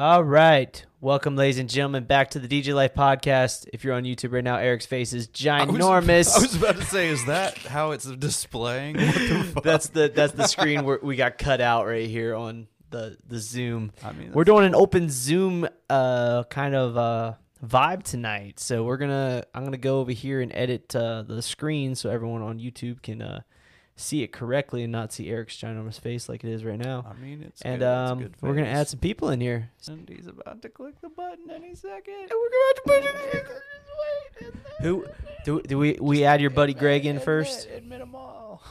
All right. Welcome, ladies and gentlemen, back to the DJ Life podcast. If you're on YouTube right now, Erik's face is ginormous. I was about to say, is that how it's displaying? What the fuck? that's the that's the screen where we got cut out right here on the the Zoom. I mean, We're doing an open Zoom uh kind of uh vibe tonight. So we're gonna I'm gonna go over here and edit uh, the screen so everyone on YouTube can uh see it correctly and not see Erik's ginormous face like it is right now. I mean, it's and good. It's um, good we're gonna add some people in here. And he's about to click the button any second. And we're about to push it. Who do, do we we add your buddy Greg in first? Admit them all.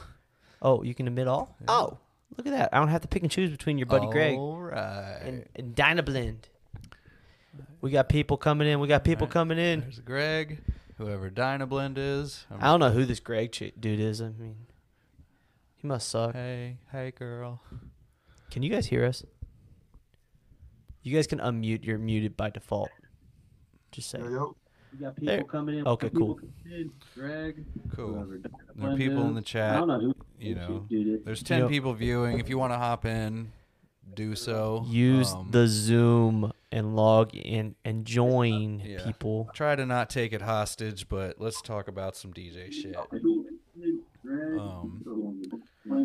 Oh, you can admit all. Yeah. Oh, look at that! I don't have to pick and choose between your buddy Greg All right. and, and Dynablend. We got people coming in. We got people Right. coming in. There's Greg, whoever Dynablend is. I'm I don't know who this Greg ch- dude is. I mean, he must suck. Hey, hey, girl. Can you guys hear us? You guys can unmute. You're muted by default. Just say. Yo, yo. We got There- people coming in. okay, people cool. coming in. Greg. Cool. whoever- There are people in the I chat. don't know who. you know, did. There's 10 Yep. people viewing. If you want to hop in, do so. Use Um, the Zoom and log in and join Yeah. people. Try to not take it hostage, but let's talk about some DJ shit. Greg.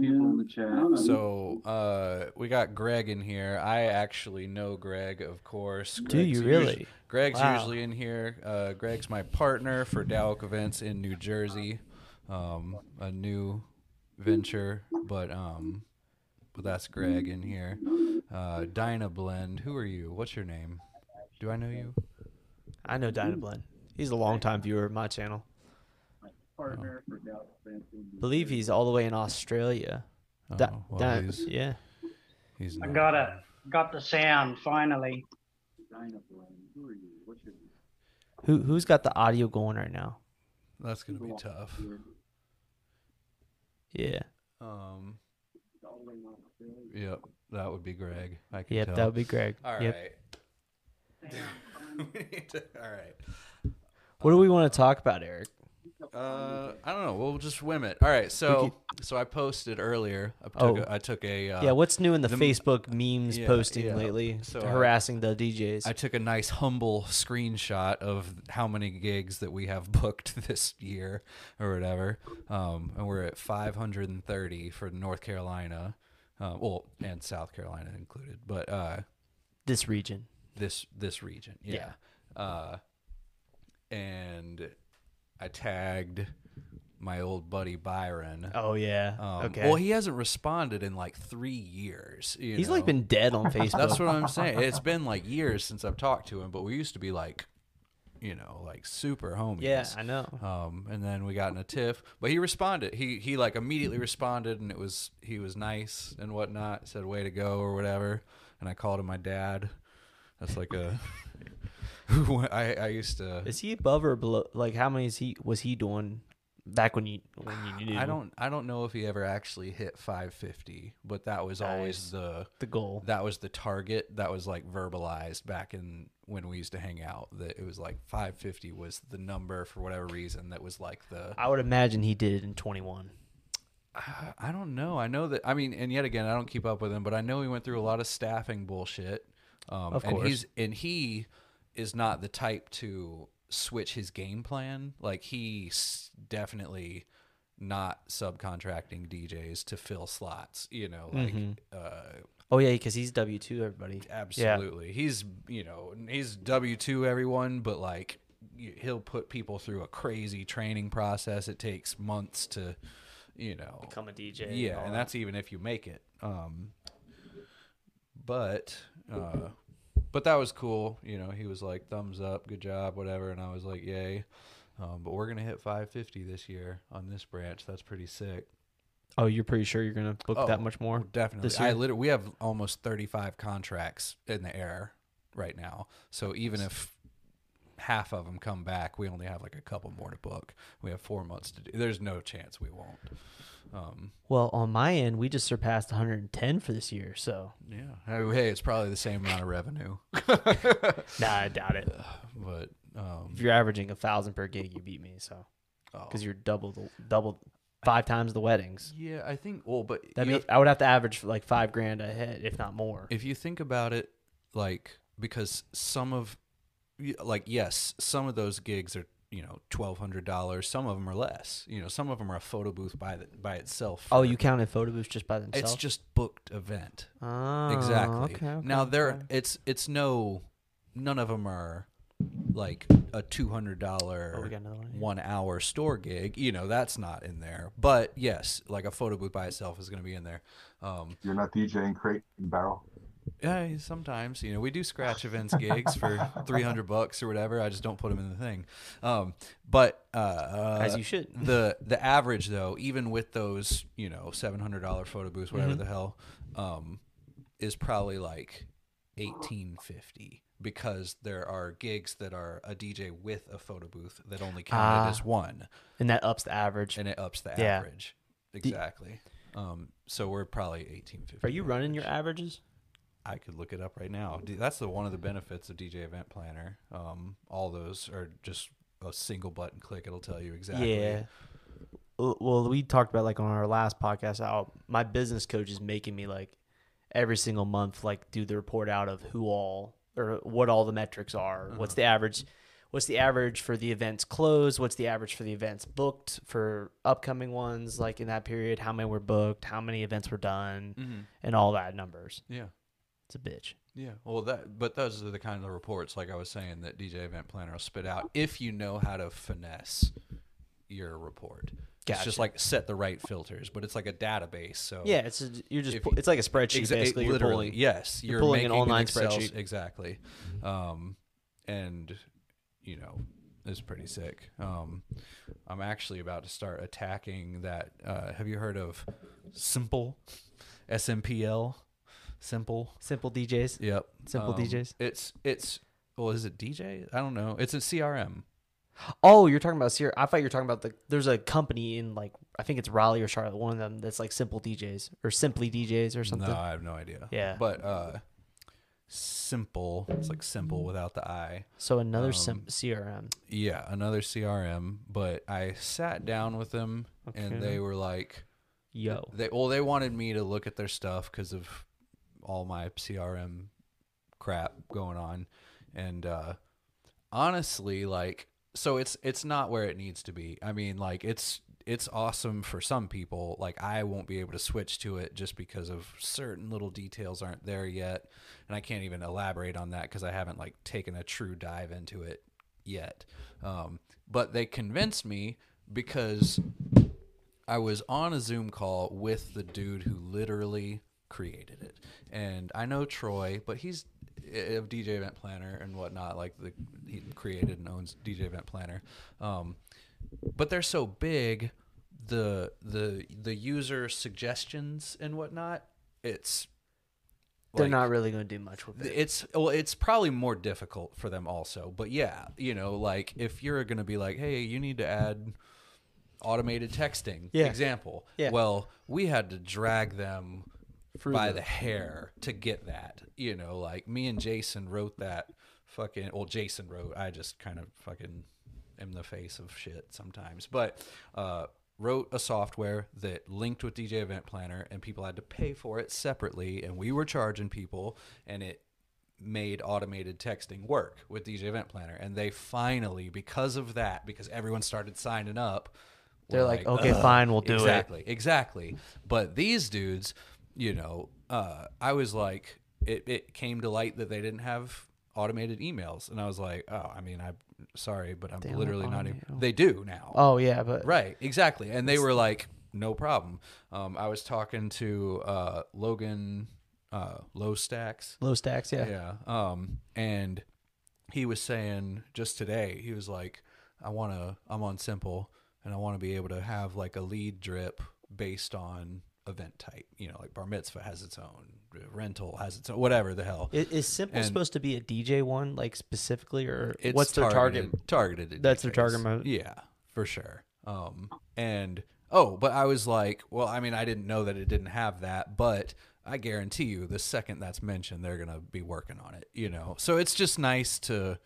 People in the chat. So uh, we got Greg in here. I actually know Greg, of course. Do you Greg's really? usu- Greg's Wow. usually in here. Uh, Greg's my partner for Dowk events in New Jersey. Um, a new venture, but um, but that's Greg in here. Uh, Dyna Blend. Who are you? What's your name? Do I know you? I know Dynablend. He's a longtime viewer of my channel. Partner for Dallas Benson. believe he's all the way in Australia. Oh, Da- well, Da- he's, yeah. he's I got it. Got the sound finally. Who are you? What's your Who who's got the audio going right now? That's gonna be tough. Yeah. Um, yep, that would be Greg. I can Yep, tell. that would be Greg. All yep. right. We need to- all right. What do we want to talk about, Erik? Uh, I don't know. We'll just swim it. All right. So, so I posted earlier. I took Oh. a, I took a. Uh, yeah, what's new in the, the- Facebook memes yeah, posting yeah. lately? So, harassing the DJs. I took a nice humble screenshot of how many gigs that we have booked this year or whatever. Um, and we're at 530 for North Carolina, uh, well, and South Carolina included, but uh, this region. this this region, yeah. Uh, and I tagged my old buddy Byron. Oh yeah. Um, okay. Well, he hasn't responded in like three years. you He's know? like been dead on Facebook. That's what I'm saying. It's been like years since I've talked to him, but we used to be like, you know, like super homies. yeah, I know. Um, and then we got in a tiff, but he responded. He he like immediately responded, and it was he was nice and whatnot. Said way to go or whatever. And I called him my dad. That's like a. I I used to. Is he above or below? Like, how many is he was he doing back when you when you knew I don't I don't know if he ever actually hit 550, but that was always the the goal? that was the target that was like verbalized back in when we used to hang out that it was like 550 was the number for whatever reason that was like the I would imagine he did it in 21. I don't know. I know that I mean and yet again I don't keep up with him, but I know he went through a lot of staffing bullshit. Um Of and course. he's and he is not the type to switch his game plan. Like he's definitely not subcontracting DJs to fill slots, you know, like Mhm. uh Oh yeah, because he's W two. Everybody. Absolutely. He's, you know, he's W 2 everyone, but like he'll put people through a crazy training process. It takes months to, you know. Become a DJ. Yeah, all and that. that's even if you make it. Um but uh but that was cool. You know, he was like thumbs up, good job, whatever, and I was like, "Yay." Um, but we're gonna hit 550 this year on this branch. That's pretty sick. Oh, you're pretty sure you're gonna book Oh, that much more? Definitely. this I literally we have almost 35 contracts in the air right now. So even if half of them come back, we only have like a couple more to book. We have 4 months to do. There's no chance we won't. Um Well, on my end, we just surpassed 110 for this year. So, yeah. Hey, it's probably the same amount of revenue. nah, I doubt it. but um If you're averaging a thousand per gig, you beat me. So, oh. because you're double the double five times the weddings. yeah, I think well, but That you mean, I would have to average like five grand a head, if not more. if you think about it like because some of like yes, some of those gigs are you know twelve hundred dollars. Some of them are less. You know, some of them are a photo booth by the, by itself. Oh, for- you counted photo booths just by themselves? It's just booked event. oh, exactly. Okay, okay, now there, okay. it's it's no, none of them are like a two hundred dollar Oh, we got another one here. one hour store gig. You know, that's not in there. But yes, like a photo booth by itself is going to be in there. Um, You're not DJing crate and barrel. Yeah, sometimes you know we do scratch events gigs for three hundred bucks or whatever. I just don't put them in the thing. Um, but uh, As you should. the the average though, even with those you know seven hundred dollar photo booths, whatever Mhm. the hell, um, is probably like eighteen fifty because there are gigs that are a DJ with a photo booth that only counted Ah. as one, and that ups the average. and it ups the Yeah. average exactly. Um, so we're probably eighteen fifty. Are you running your averages? I could look it up right now. That's the one of the benefits of DJ Event Planner. Um, all those are just a single button click. It'll tell you exactly. Yeah. Well, we talked about like on our last podcast how my business coach is making me like every single month like do the report out of who all or what all the metrics are. What's the average? What's the average for the events closed? What's the average for the events booked for upcoming ones? Like in that period, how many were booked? How many events were done? hmm And all that numbers. Yeah. It's a bitch. Yeah. Well, that but those are the kind of reports, like I was saying, that DJ Event Planner will spit out if you know how to finesse your report. It's just like set the right filters, but it's like a database. So Yeah, it's a, you're just pu- it's like a spreadsheet Exa- basically. You're literally, pulling. yes, you're you're, pulling an online Excel spreadsheet. exactly, um, and you know it's pretty sick. Um, I'm actually about to start attacking that. Uh, have you heard of Simple, SMPL, Simple? Simple DJs. Yep, Simple Um, DJs? It's it's well, is it DJ? I don't know. It's a CRM. Oh, you're talking about Sierra. I thought you were talking about the. There's a company in like I think it's Raleigh or Charlotte. One of them that's like Simple DJs or Simply DJs or something. No, I have no idea. Yeah. but uh, Simple. It's like simple without the I. So another Um, sim- CRM. Yeah, another CRM. But I sat down with them, and they were like, Yo. they well, they wanted me to look at their stuff because of all my CRM crap going on, and uh, honestly, like, so it's it's not where it needs to be. I mean, like, it's it's awesome for some people. Like, I won't be able to switch to it just because of certain little details aren't there yet, and I can't even elaborate on that because I haven't like taken a true dive into it yet. Um, but they convinced me because I was on a Zoom call with the dude who literally created it, and I know Troy, but he's of DJ Event Planner and whatnot. Like the he created and owns DJ Event Planner, um, but they're so big, the the the user suggestions and whatnot. It's They're like- not really going to do much with it. it's well it's probably more difficult for them also but yeah you know like if you're gonna be like hey you need to add automated texting Yeah. example Yeah. well we had to drag them by the- hair to get that you know like me and jason wrote that fucking well jason wrote i just kind of fucking am the face of shit sometimes but uh wrote a software that linked with dj event planner and people had to pay for it separately and we were charging people and it made automated texting work with DJ Event Planner, and they finally, because of that, because everyone started signing up, They're were like, okay, fine, we'll do it. exactly, exactly. But these dudes, you know, uh, I was like, it, it came to light that they didn't have automated emails, and I was like, oh, I mean, I'm sorry, but I'm don't literally not. Even, they do now. Oh yeah, but Right, exactly. And they were like, no problem. Um, I was talking to uh, Logan uh, Low Stacks. low stacks. Yeah. Yeah. Um, and he was saying just today, he was like, I want to, I'm on Simple and I want to be able to have like a lead drip based on event type. You know, like Bar Mitzvah has its own, rental has its own, whatever the hell. I- Is Simple And- supposed to be a DJ one, like specifically, or It's what's their targeted, target? Targeted. at That's their target mode. Yeah, for sure. Um, and oh, but I was like, well, I mean, I didn't know that it didn't have that, but I guarantee you, the second that's mentioned, they're gonna be working on it. You know, so it's just nice to,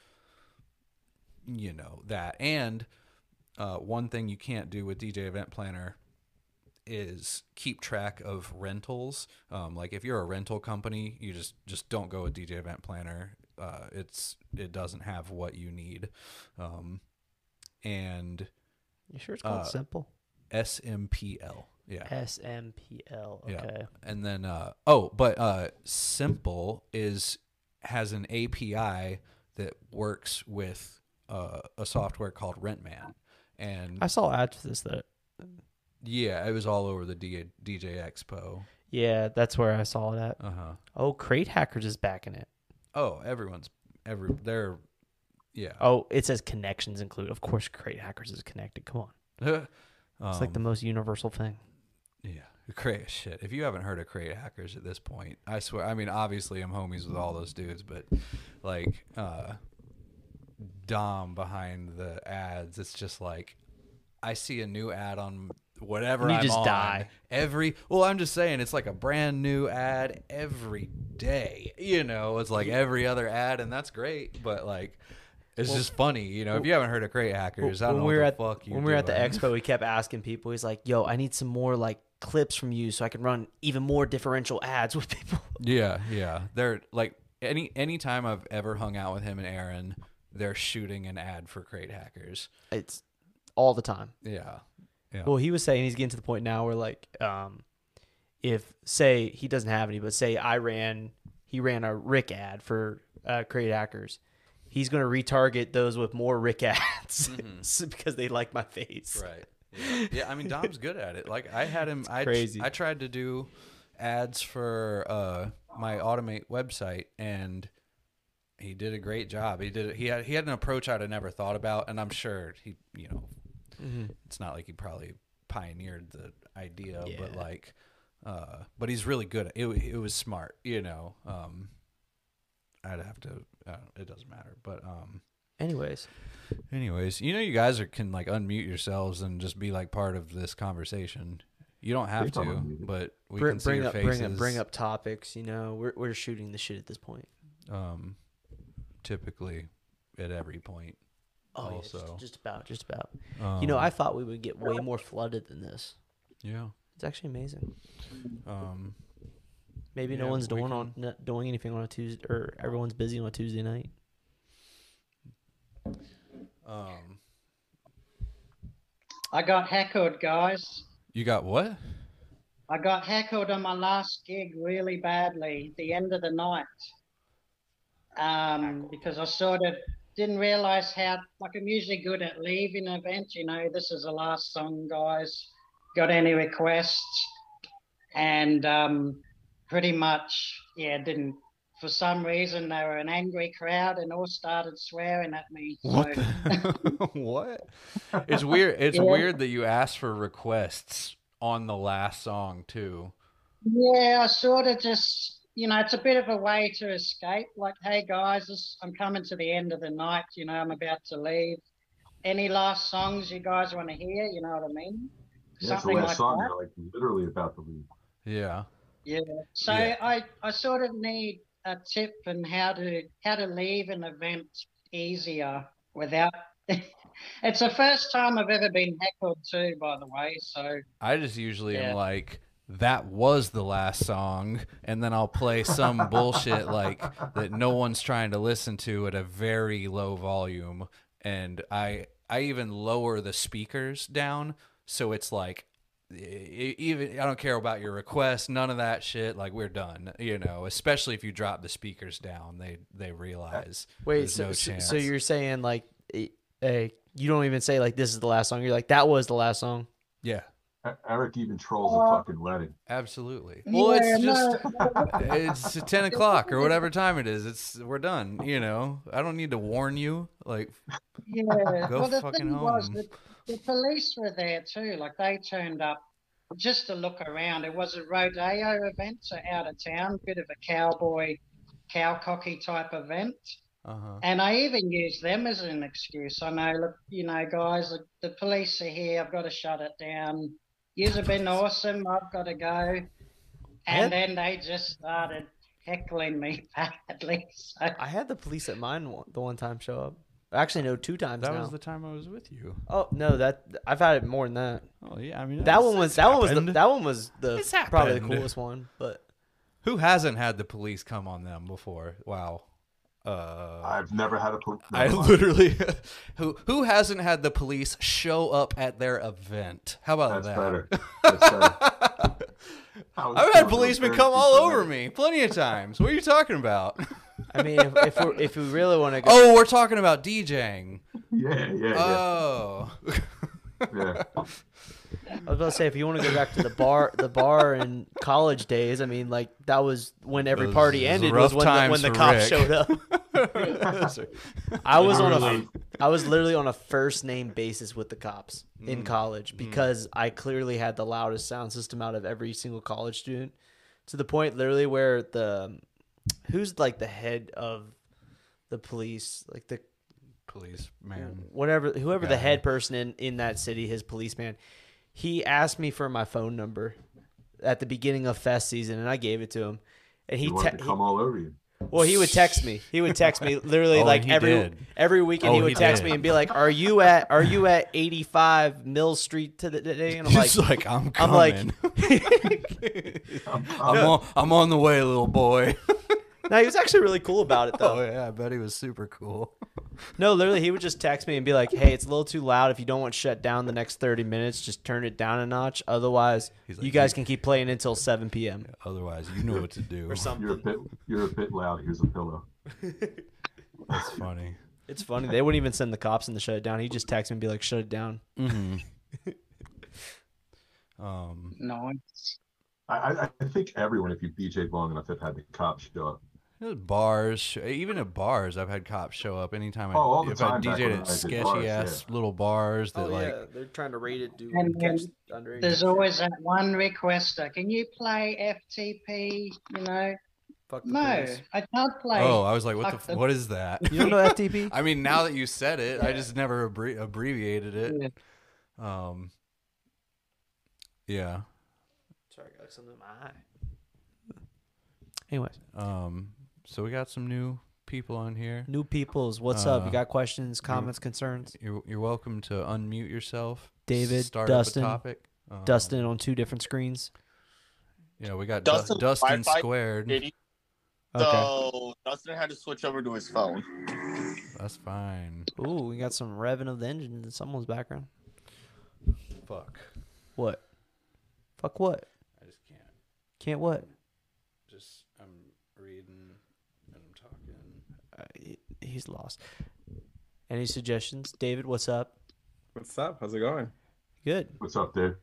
you know, that. And uh, one thing you can't do with DJ Event Planner is keep track of rentals. Um, like if you're a rental company, you just just don't go with DJ Event Planner. uh, it's it doesn't have what you need, um, and You sure it's called Uh, simple? SMPL. Yeah. S M P L. Yeah. Okay. And then uh oh, but uh Simple is has an API that works with uh, a software called Rentman. And I saw ads for this. That yeah, it was all over the D- DJ Expo. yeah, that's where I saw it at. Uh-huh. Oh, Crate Hackers is backing it. Oh, everyone's every they're yeah. Oh, it says connections include. Of course, Crate Hackers is connected. Come on, it's like the Um, most universal thing. Yeah, crate shit. If you haven't heard of crate hackers at this point, I swear. I mean, obviously, I'm homies with all those dudes, but like uh, Dom behind the ads, it's just like I see a new ad on whatever you I'm just on die. every. Well, I'm just saying, it's like a brand new ad every day. You know, it's like every other ad, and that's great. But like. It's just funny, you know. if you haven't heard of Crate Hackers, I don't know we were what at the fuck you when we were at the expo, we kept asking people. He's like, "Yo, I need some more like clips from you so I can run even more differential ads with people." Yeah, yeah. They're like any anytime I've ever hung out with him and Aaron, they're shooting an ad for Crate Hackers. It's all the time. Yeah. Yeah. Well, he was saying he's getting to the point now where like, um, if say he doesn't have any, but say I ran, he ran a Rick ad for uh, Crate Hackers. He's going to retarget those with more Rick ads because they like my face. Right. Yeah. yeah, I mean Dom's good at it. Like I had him I crazy. I tried to do ads for uh my automate website and he did a great job. He did. He had he had an approach I'd have never thought about and I'm sure he, you know, Mm-hmm. it's not like he probably pioneered the idea, but like, uh, but he's really good. It it was smart, you know. Um, I'd have to. Uh, it doesn't matter, but um, Anyways, anyways, you know, you guys are, can like unmute yourselves and just be like part of this conversation. You don't have Please don't to, but we bring, can see bring your up faces. bring up bring up topics. You know, we're we're shooting the shit at this point. Um, typically, at every point. Oh, yeah, just, just about, just about. Um, you know, I thought we would get way more flooded than this. yeah. It's actually amazing. Um, Maybe no one's we doing on doing anything on a Tuesday, or everyone's busy on a Tuesday night. um, I got heckled, guys. you got what? I got heckled on my last gig really badly, the end of the night. Um, because I sort of didn't realize how, like, I'm usually good at leaving events, you know, this is the last song, guys. Got any requests? And um, pretty much, yeah, didn't. For some reason, they were an angry crowd and all started swearing at me. What? So, what? It's weird. It's Yeah. weird that you asked for requests on the last song too. Yeah, I sort of just, you know, it's a bit of a way to escape. Like, hey guys, this, I'm coming to the end of the night. You know, I'm about to leave. Any last songs you guys want to hear? You know what I mean? Yeah, it's the last like song. that. You're like literally about to leave. Yeah. Yeah. So Yeah. I, I sort of need a tip on how to how to leave an event easier without. it's the first time I've ever been heckled too, by the way. So I just usually Yeah. am like, that was the last song, and then I'll play some bullshit like that no one's trying to listen to at a very low volume, and I I even lower the speakers down so it's like even I don't care about your request, none of that shit. Like we're done, you know. Especially if you drop the speakers down, they they realize Wait, so, no so, chance. so you're saying like, eh, eh, you don't even say like this is the last song. You're like that was the last song. yeah, Erik even trolls a fucking wedding. absolutely. Well, it's just. it's 10 o'clock or whatever time it is it's we're done you know i don't need to warn you like Yeah. Go well, the fucking thing was, home. the, the police were there too. Like they turned up just to look around. It was a rodeo event, so out of town, bit of a cowboy, cow cocky type event. uh-huh And I even used them as an excuse. I know, look, you know, guys, the, the police are here. I've got to shut it down. Yous have been awesome. I've got to go. And then they just started heckling me badly. So I had the police at mine one, the one time show up. Actually, no, two times that now. was the time i was with you oh no, that I've had it more than that. oh yeah i mean That one was it's that one was the, that one was the probably the coolest one. But who hasn't had the police come on them before wow Uh, I've never had a police. I literally, who who hasn't had the police show up at their event? How about That's that? better. That's better. I was I've had policemen come all over me plenty of times. What are you talking about? I mean, if if, we're, if we really want to go, oh, we're talking about DJing. Yeah, yeah, yeah. Oh, yeah. I was about to say if you want to go back to the bar, the bar in college days. I mean, like that was when every Those- party those ended rough was when the, times when the for cops Rick. showed up. I was on a, I was literally on a first name basis with the cops Mm. in college because I clearly had the loudest sound system out of every single college student, to the point literally where the, who's like the head of the police, like the police man. whatever whoever the head person in in that city his policeman he asked me for my phone number at the beginning of fest season and i gave it to him and he, He wanted te- to he come all over you. well he would text me he would text me literally Oh, like every did. every weekend he Oh, would he text did. me and be like are you at are you at 85 mill street today and i'm like He's like, I'm i'm like coming. I'm, I'm, I'm, on, I'm on the way, little boy. no he was actually really cool about it though oh yeah, I bet he was super cool. No, literally, he would just text me and be like, "Hey, it's a little too loud. If you don't want shut down the next thirty minutes, just turn it down a notch. Otherwise, like, you guys "You- can keep playing until seven p.m. Otherwise, you know what to do. or you're a something." bit. You're a bit loud. Here's a pillow. That's funny. It's funny. They wouldn't even send the cops in to shut it down. He just text me and be like, "Shut it down." hmm um, Nice. I, I, I think everyone, if you DJ long enough, have had the cops show up. There's bars, even at bars, I've had cops show up anytime I, Oh, all the if time back DJ'd at sketchy bars, ass yeah. little bars that like Oh, they're trying to rate it, do And catch underage. There's always that one requester. Can you play FTP? You know, Fuck the no, police. I can't play. Oh, I was like, what the? Fuck F- what is that? You don't know FTP? I mean, now that you said it, I just never abbre- abbreviated it. Yeah. Um, yeah. Sorry, I got something in my eye. Anyways, Um, so we got some new people on here. new peoples, what's up? Uh, You got questions, comments, concerns? You're you're welcome to unmute yourself. David, start Dustin, up a topic. Um, Dustin on two different screens. Yeah, we got Dustin- Dustin, Dustin squared. Did he? Okay. So Dustin had to switch over to his phone. That's fine. Ooh, we got some revving of the engine in someone's background. Fuck. What? Fuck what? I just can't. Can't what? Just I'm reading and I'm talking. Uh, he- he's lost. Any suggestions, David? What's up? What's up? How's it going? Good. What's up, Dave?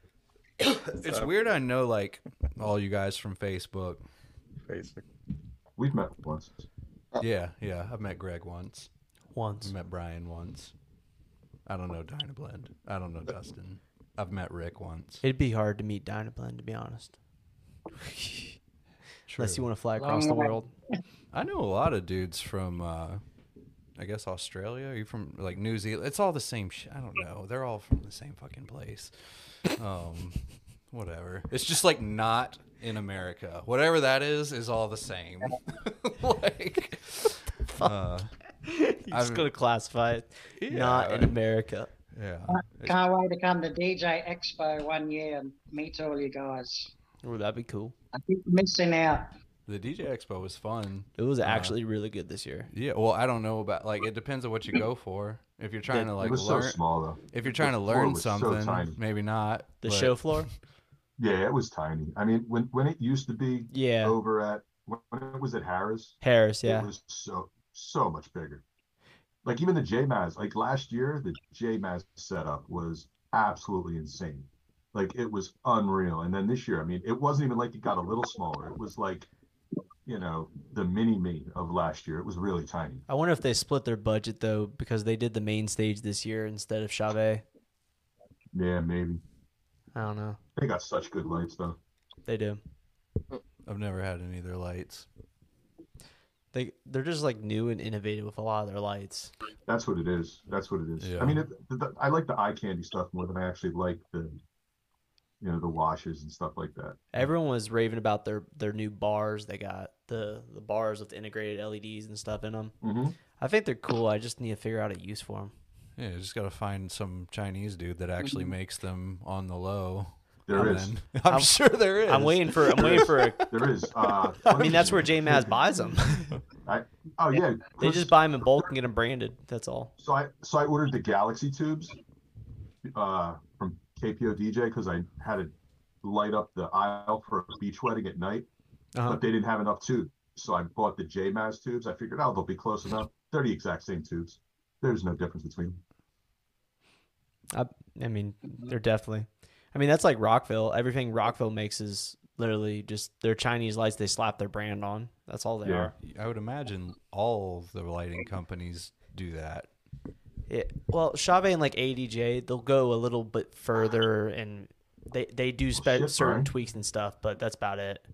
It's weird. I know like all you guys from Facebook. Facebook. We've met once. Yeah, yeah. I've met Greg once. Once. I met Brian once. I don't know Dynablend. I don't know Dustin. I've met Rick once. It'd be hard to meet Dynablend, to be honest. Unless you want to fly across the Long way. world. I know a lot of dudes from, uh, I guess Australia. Are you from like New Zealand? It's all the same. Sh- I don't know. They're all from the same fucking place. Um, whatever. It's just like not in America. Whatever that is, is all the same. like, uh, You're just I've- going to classify it not in America. yeah. It's- Can't wait to come to DJ Expo one year and meet all you guys. Ooh, that'd be cool. I keep missing out. The DJ Expo was fun. It was uh, actually really good this year. Yeah, well, I don't know about like it depends on what you go for. If you're trying to it like was learn, so small though. if you're trying to the floor learn was so something, maybe not. The but- show floor? Yeah, it was tiny. I mean, when when it used to be Yeah. over at when it was at Harrah's, Harrah's, yeah. it was so so much bigger. Like even the J JMAZ, like last year, the J JMAZ setup was absolutely insane. Like it was unreal. And then this year, I mean, it wasn't even like it got a little smaller. It was like, you know, the mini me of last year. It was really tiny. I wonder if they split their budget, though, because they did the main stage this year instead of Chavez. Yeah, maybe. I don't know. They got such good lights though. They do. I've never had any of their lights. They they're just like new and innovative with a lot of their lights. That's what it is. That's what it is. Yeah. I mean, it, the, the- I like the eye candy stuff more than I actually like the, you know, the washes and stuff like that. Everyone was raving about their their new bars. They got the the bars with integrated LEDs and stuff in them. hmm I think they're cool. I just need to figure out a use for them. Yeah, you just gotta find some Chinese dude that actually Mm-hmm. makes them on the low. There I'm is. I'm, I'm- sure there is. I'm waiting for. I'm waiting for a. There is. Uh, I mean, that's where JMAZ buys them. oh yeah. they just buy them in bulk and get them branded. That's all. So I so I ordered the Galaxy tubes uh, from KPO DJ because I had to light up the aisle for a beach wedding at night, Uh-huh. but they didn't have enough tubes. So I bought the JMAZ tubes. I figured, oh, they'll be close enough. They're the exact same tubes. There's no difference between them. I, I mean, they're definitely. I mean, that's like Rockville. Everything Rockville makes is literally just their Chinese lights. They slap their brand on. That's all they Yeah. are. I would imagine all the lighting companies do that. It, well, Chauvet and like ADJ, they'll go a little bit further and they they do spe- shit, certain Brian. tweaks and stuff, but that's about it.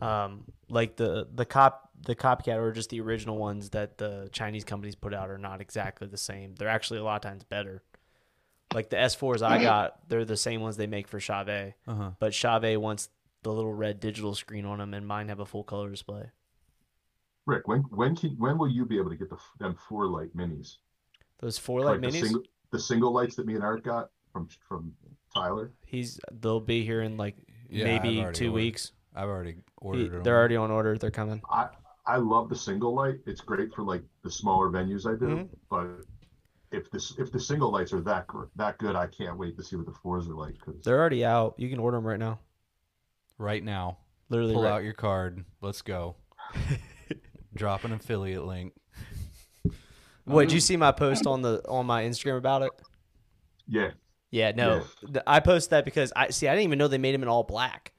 Um, like the the cop the copycat or just the original ones that the Chinese companies put out are not exactly the same. They're actually a lot of times better. Like the S4s I got, they're the same ones they make for Chauvet, Uh-huh. but Chauvet wants the little red digital screen on them, and mine have a full color display. Rick, when when can when will you be able to get the them four light minis? Those four light the minis, single the single lights that me and Erik got from from Tyler. he's they'll be here in like Yeah, maybe two ordered. weeks. I've already ordered them. they're already on order. They're coming. I I love the single light. It's great for like the smaller venues I do. Mhm. But if this if the single lights are that that good, I can't wait to see what the fours are like. Cause They're already out. You can order them right now. right now. Literally, Pull right. out your card. Let's go. Drop an affiliate link. What did you see my post on the on my Instagram about it? yeah, Yeah, no, Th- I posted that because I see. I didn't even know they made them in all black.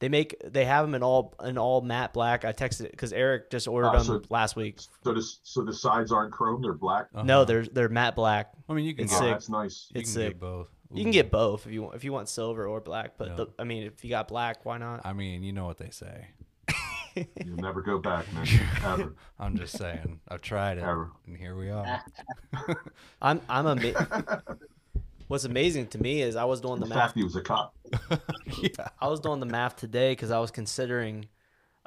They make they have them in all in all matte black. I texted because Erik just ordered Ah, them last week. so this so the sides aren't chrome; they're black. No, Uh-huh. they're they're matte black. I mean, you can It's get, oh, sick. that's nice. you It's can sick. get both. You can get both if you want if you want silver or black. But Yeah. the, I mean, if you got black, why not? I mean, you know what they say. You'll never go back, man. Ever, I'm just saying. I've tried it, ever. and here we are. I'm I'm ama- What's amazing to me is I was doing the In math. fact, he was a cop. yeah. I was doing the math today because I was considering,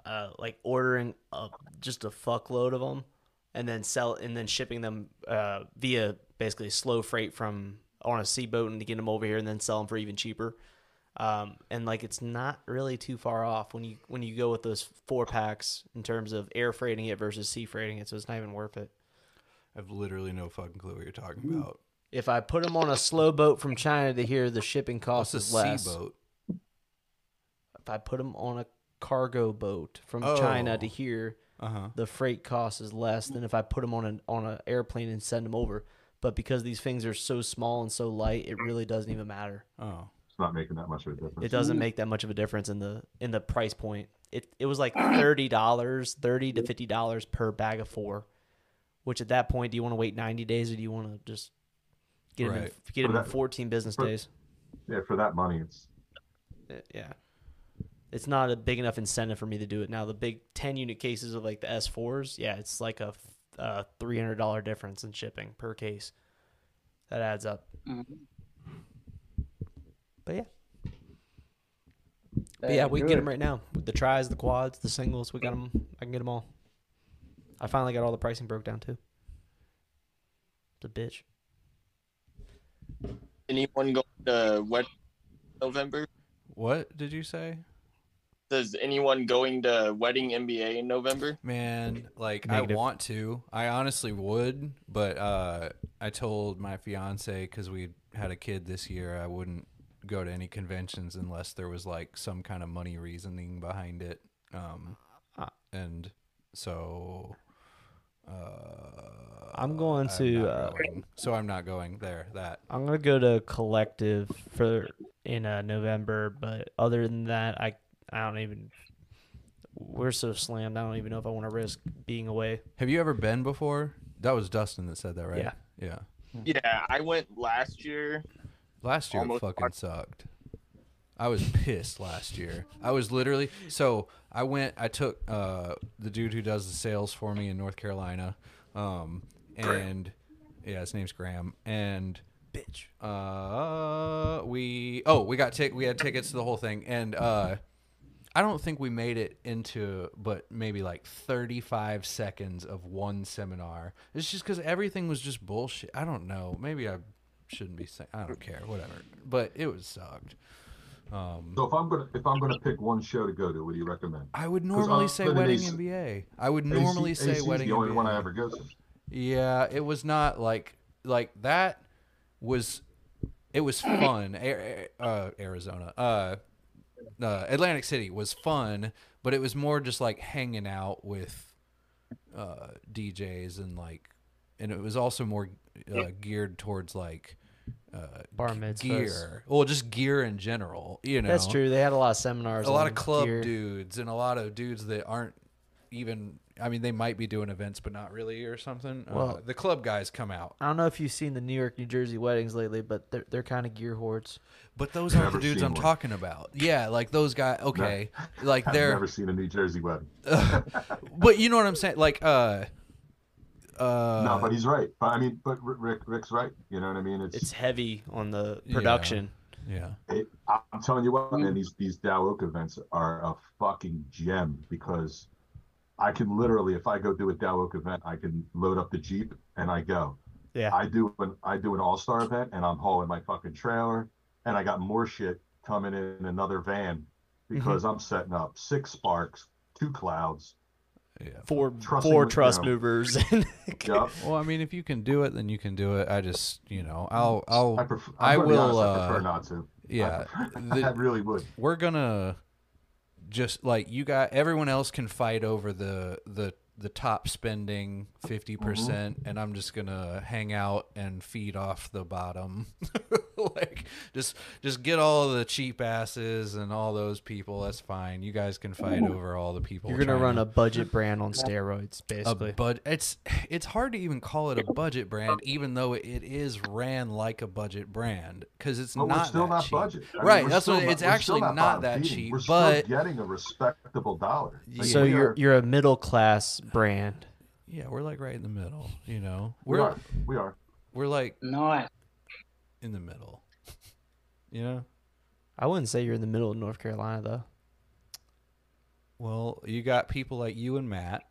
uh, like ordering a, just a fuckload of them, and then sell and then shipping them uh, via basically slow freight from on a sea boat and to get them over here and then sell them for even cheaper. Um, and like it's not really too far off when you when you go with those four packs in terms of air freighting it versus sea freighting it, so it's not even worth it. I've literally no fucking clue what you're talking about. If I put them on a slow boat from China to here, the shipping What's cost a is less. boat? If I put them on a cargo boat from Oh. China to here, Uh huh. the freight cost is less than if I put them on an on an airplane and send them over. But because these things are so small and so light, it really doesn't even matter. Oh. It's not making that much of a difference. It doesn't make that much of a difference in the in the price point. It it was like thirty dollars, thirty to fifty dollars per bag of four. Which at that point, do you want to wait ninety days or do you want to just get them in, Right. get them For in that- fourteen business for- days? Yeah, for that money, it's Uh, Yeah. It's not a big enough incentive for me to do it now. The big ten unit cases of like the S fours, yeah, it's like a uh, three hundred dollar difference in shipping per case. That adds up. But yeah, but yeah, we can get them right now. The tries, the quads, the singles, we got them. I can get them all. I finally got all the pricing broke down too. The bitch. Anyone going to wed November? What did you say? Does anyone going to wedding MBA in November? Man, like Negative. I want to. I honestly would, but uh, I told my fiance because we had a kid this year, I wouldn't go to any conventions unless there was like some kind of money reasoning behind it. Um, Ah. and so uh, I'm going I'm to, uh, going. so I'm not going there. That I'm gonna go to collective for in uh, November, but other than that, I I don't even. We're so slammed. I don't even know if I want to risk being away. have you ever been before? That was Dustin that said that, right? Yeah. Yeah. Yeah, I went last year. Last year Almost fucking sucked. I was pissed last year. I was literally so I went I took uh the dude who does the sales for me in North Carolina. Um and yeah, his name's Graham. And Bitch. uh we oh, we got tic- we had tickets to the whole thing and uh I don't think we made it into but maybe like 35 seconds of one seminar. It's just cuz everything was just bullshit. I don't know. Maybe I shouldn't be saying I don't care, whatever. But it was sucked. Um, So if I'm gonna if I'm gonna pick one show to go to, what do you recommend? I would normally say wedding AC MBA. I would AC normally say AC is wedding the only MBA. one I ever go to. Yeah, it was not like like that was it was fun. Uh, Arizona, uh, uh, Atlantic City was fun, but it was more just like hanging out with uh, DJs and like, and it was also more uh, geared towards like uh, Bar g- mitzvahs. gear. Well, just gear in general. You know, That's true. They had a lot of seminars. a lot on of club gear. dudes and a lot of dudes that aren't even I mean they might be doing events but not really or something. uh, Well- the club guys come out. I don't know if you've seen the New York, New Jersey weddings lately, but they're they're kind of gear hordes. But those aren't the Never dudes seen I'm one. talking about. Yeah, like those guys okay. Like I've they're never seen a New Jersey wedding. but you know what I'm saying? Like uh uh no, but he's right. But I mean, but Rick- Rick Rick's right. You know what I mean? It's, It's heavy on the Yeah. production. yeah. it, I'm telling you what, man. These these Dow Oak events are a fucking gem because I can literally, if I go do a Dow Oak event, I can load up the Jeep and I go. Yeah. I do an I do an All Star event and I'm hauling my fucking trailer and I got more shit coming in another van because Mm-hmm. I'm setting up six sparks, two clouds. Yeah. Four Trusting four with, truss you know. movers. Yep. Well, I mean if you can do it then you can do it. I just, you know, I'll I'll I prefer. I I'm gonna be will, honest, I uh, prefer not to. yeah. I, the- I really would. we're gonna just like you got everyone else can fight over the the the top spending 50% mm-hmm. percent and i'm just gonna hang out and feed off the bottom like just just get all the cheap asses and all those people that's fine you guys can fight over all the people You're gonna run to- a budget brand on steroids, basically. bud it's it's hard to even call it a budget brand even though it is ran like a budget brand because it's But not still that not cheap. budget. I mean, right we're that's what not- it's actually not, bottom that feeding. cheap We're still but getting a respectable dollar. Like, so you're are- you're a middle class brand. Yeah, we're like right in the middle. You know, we we're are we are. we're like not in the middle. You know, I wouldn't say you're in the middle of North Carolina though. well, you got people like you and Matt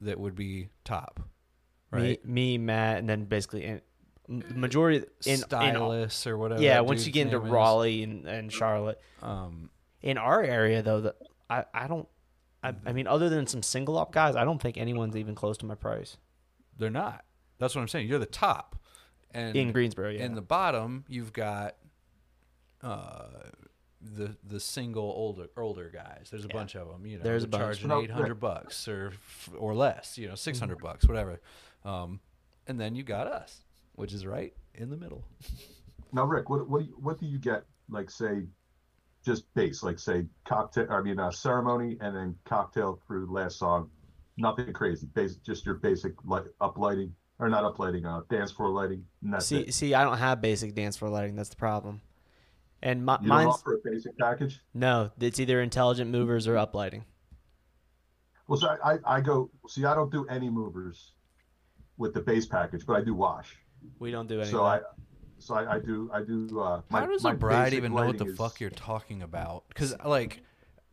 that would be top, right? Me, me, Matt, and then basically in, majority in, in Stylists or whatever. yeah. Once you get into is. Raleigh and, and Charlotte, um, in our area though, the, I I don't. I, I mean, other than some single up guys, I don't think anyone's even close to my price they're not. That's what I'm saying. You're the top, and in Greensboro. Yeah, in the bottom you've got uh the the single older older guys. There's a bunch of them. You know, There's a they're bunch. charging No, eight hundred bucks or or less. You know, six hundred Mm-hmm. bucks, whatever. Um, and then you got us, which is right in the middle. Now, Rick, what what do you, what do you get? Like, say, just base, like say cocktail. I mean, uh, ceremony and then cocktail through last song. Nothing crazy. Base, just your basic light, uplighting or not uplighting, uh, dance floor lighting. See, it. see, I don't have basic dance floor lighting. That's the problem. And my, You mine's offer a basic package. no, it's either intelligent movers or uplighting. Well, so I, I, I go. See, I don't do any movers with the base package, but I do wash. We don't do any. So I. so I, I do, I do. Uh, my, How does my a bride basic even know what the is- fuck you're talking about? Because like,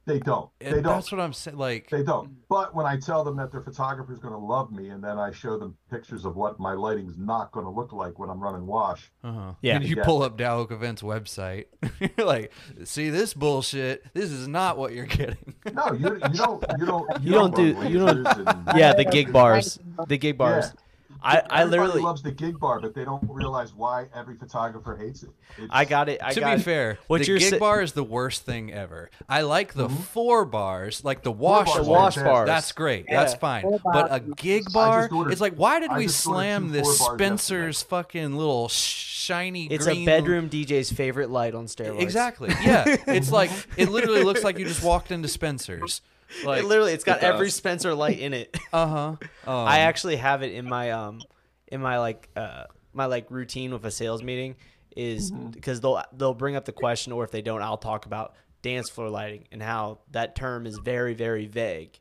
They don't. They don't. that's what I'm saying. Like, They don't. But when I tell them that their photographer is going to love me, and then I show them pictures of what my lighting's not going to look like when I'm running wash, uh-huh. Yeah. and you Yeah. pull up Dowok Events website, you're like, see this bullshit. This is not what you're getting. no, you you don't you don't You don't do- love you don't- and- yeah, the gig bars, the gig bars. Yeah. I, I literally, loves the gig bar, but they don't realize why every photographer hates it. It's, I got it. I to got be fair, what the you're gig sa- bar is the worst thing ever. I like the mm-hmm. four bars, like the wash, bars The wash fantastic. bars. That's great. That's fine. But a gig bar, ordered- it's like, why did we slam this four bars Spencer's fucking little shiny It's green? a bedroom DJ's favorite light on steroids. Exactly. Yeah. it's like it literally looks like you just walked into Spencer's. Like it literally, it's got It every Spencer light in it. uh huh. Um, I actually have it in my um, in my like uh, my like routine with a sales meeting is because they'll they'll bring up the question, or if they don't, I'll talk about dance floor lighting and how that term is very very vague.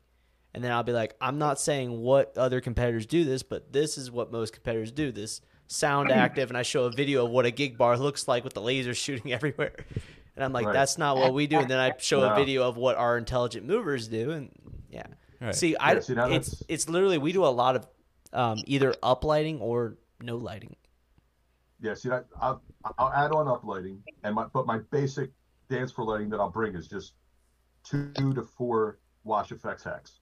And then I'll be like, I'm not saying what other competitors do this, but this is what most competitors do. This sound active, and I show a video of what a gig bar looks like with the lasers shooting everywhere. And I'm like, Right. that's not what we do. And then I show a video of what our intelligent movers do, and yeah. Right. See, I Yeah, see, it's it's literally we do a lot of um, either up lighting or no lighting. Yeah, see that I'll, I'll add on up lighting and my but my basic dance floor lighting that I'll bring is just two to four wash effects hex.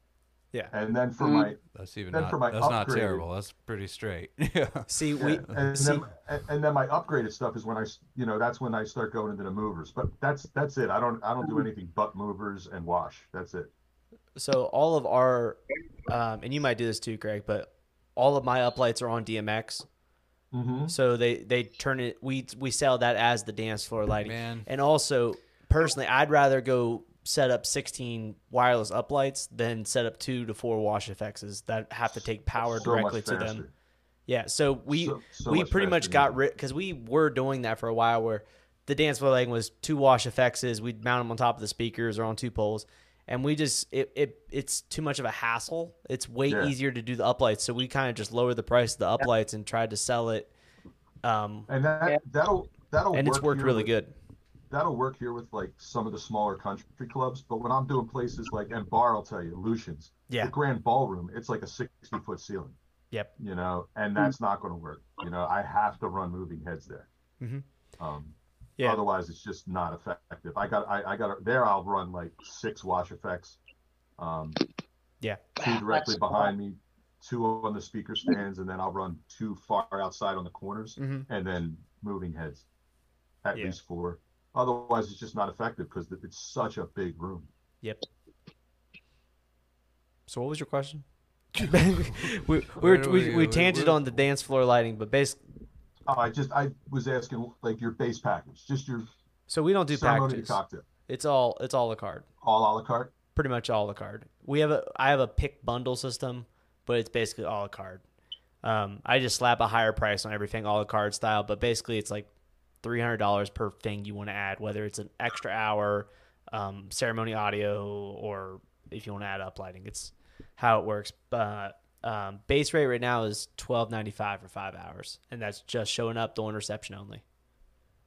Yeah. And then for Mm. my That's even Then not. for my That's not terrible. That's pretty straight. yeah. See, we Yeah, and see, then and, and then my upgraded stuff is when I you know that's when I start going into the movers. But that's that's it. I don't I don't do anything but movers and wash. That's it. so all of our, um, and you might do this too, Greg, but all of my uplights are on DMX. Mm-hmm. So they they turn it. We we sell that as the dance floor lighting. Man. And also, personally, I'd rather go set up 16 wireless uplights than set up two to four wash effects that have to take power So much directly to them. Yeah, so we So- so we much pretty much got you. rid because we were doing that for a while where the dance floor lighting was two wash effects. We'd mount them on top of the speakers or on two poles, and we just it, it it's too much of a hassle. It's way Yeah. easier to do the uplights, so we kind of just lowered the price of the uplights and tried to sell it. Um, And that Yeah. that'll that'll and it's worked here really with- good. That'll work here with like some of the smaller country clubs. But when I'm doing places like and bar, I'll tell you, Lucian's, Yeah. the Grand Ballroom, it's like a 60 foot ceiling. Yep. You know, and that's not going to work. You know, I have to run moving heads there. Mm-hmm. Um, Yeah. Otherwise, it's just not effective. I got, I, I got there. I'll run like six wash effects. Um, Yeah. two directly That's- behind me, two on the speaker stands, and then I'll run two far outside on the corners, Mhm. and then moving heads. At Yeah. least four. Otherwise, it's just not effective because it's such a big room. Yep. So what was your question? we we, were, we, we- we we- tangent we- on the dance floor lighting, but basically, Oh, I just, I was asking like your base package, just your so we don't do packages. cocktail, It's all it's all a card. all a la carte. Pretty much all a card. We have a I have a pick bundle system, but it's basically all a card. Um, I just slap a higher price on everything, all a card style, but basically it's like three hundred dollars per thing you want to add, whether it's an extra hour, um, ceremony audio, or if you want to add up lighting. It's how it works. But um, base rate right now is twelve ninety five for five hours, and that's just showing up, doing reception only,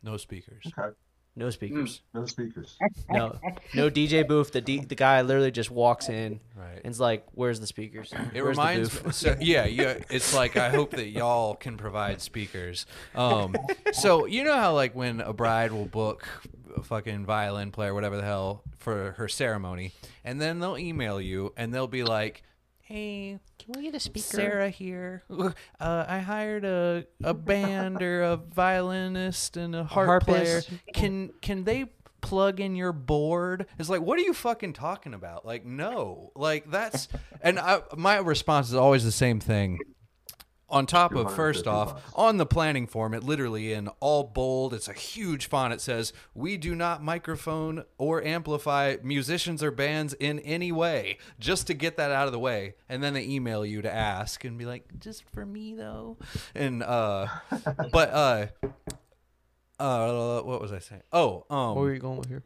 No speakers. Okay, no speakers, no speakers. no no DJ booth. The D, the guy literally just walks in Right. and's like, "Where's the speakers? It Where's the reminds booth?" me. So, yeah, yeah. It's like I hope that y'all can provide speakers. Um, so you know how like when a bride will book a fucking violin player, whatever the hell, for her ceremony, and then they'll email you and they'll be like, "Hey, Can we get a speaker? Sarah here. Uh, I hired a a band or a violinist and a harp player. harpist. Can can they plug in your board? It's like, what are you fucking talking about? Like, no, like that's. And I, my response is always the same thing. On top of first off, bucks. on the planning form, it literally in all bold, it's a huge font. It says, "We do not microphone or amplify musicians or bands in any way." Just to get that out of the way, and then they email you to ask and be like, "Just for me though," and uh, but uh, uh, what was I saying? Oh, um, Where are you going with here?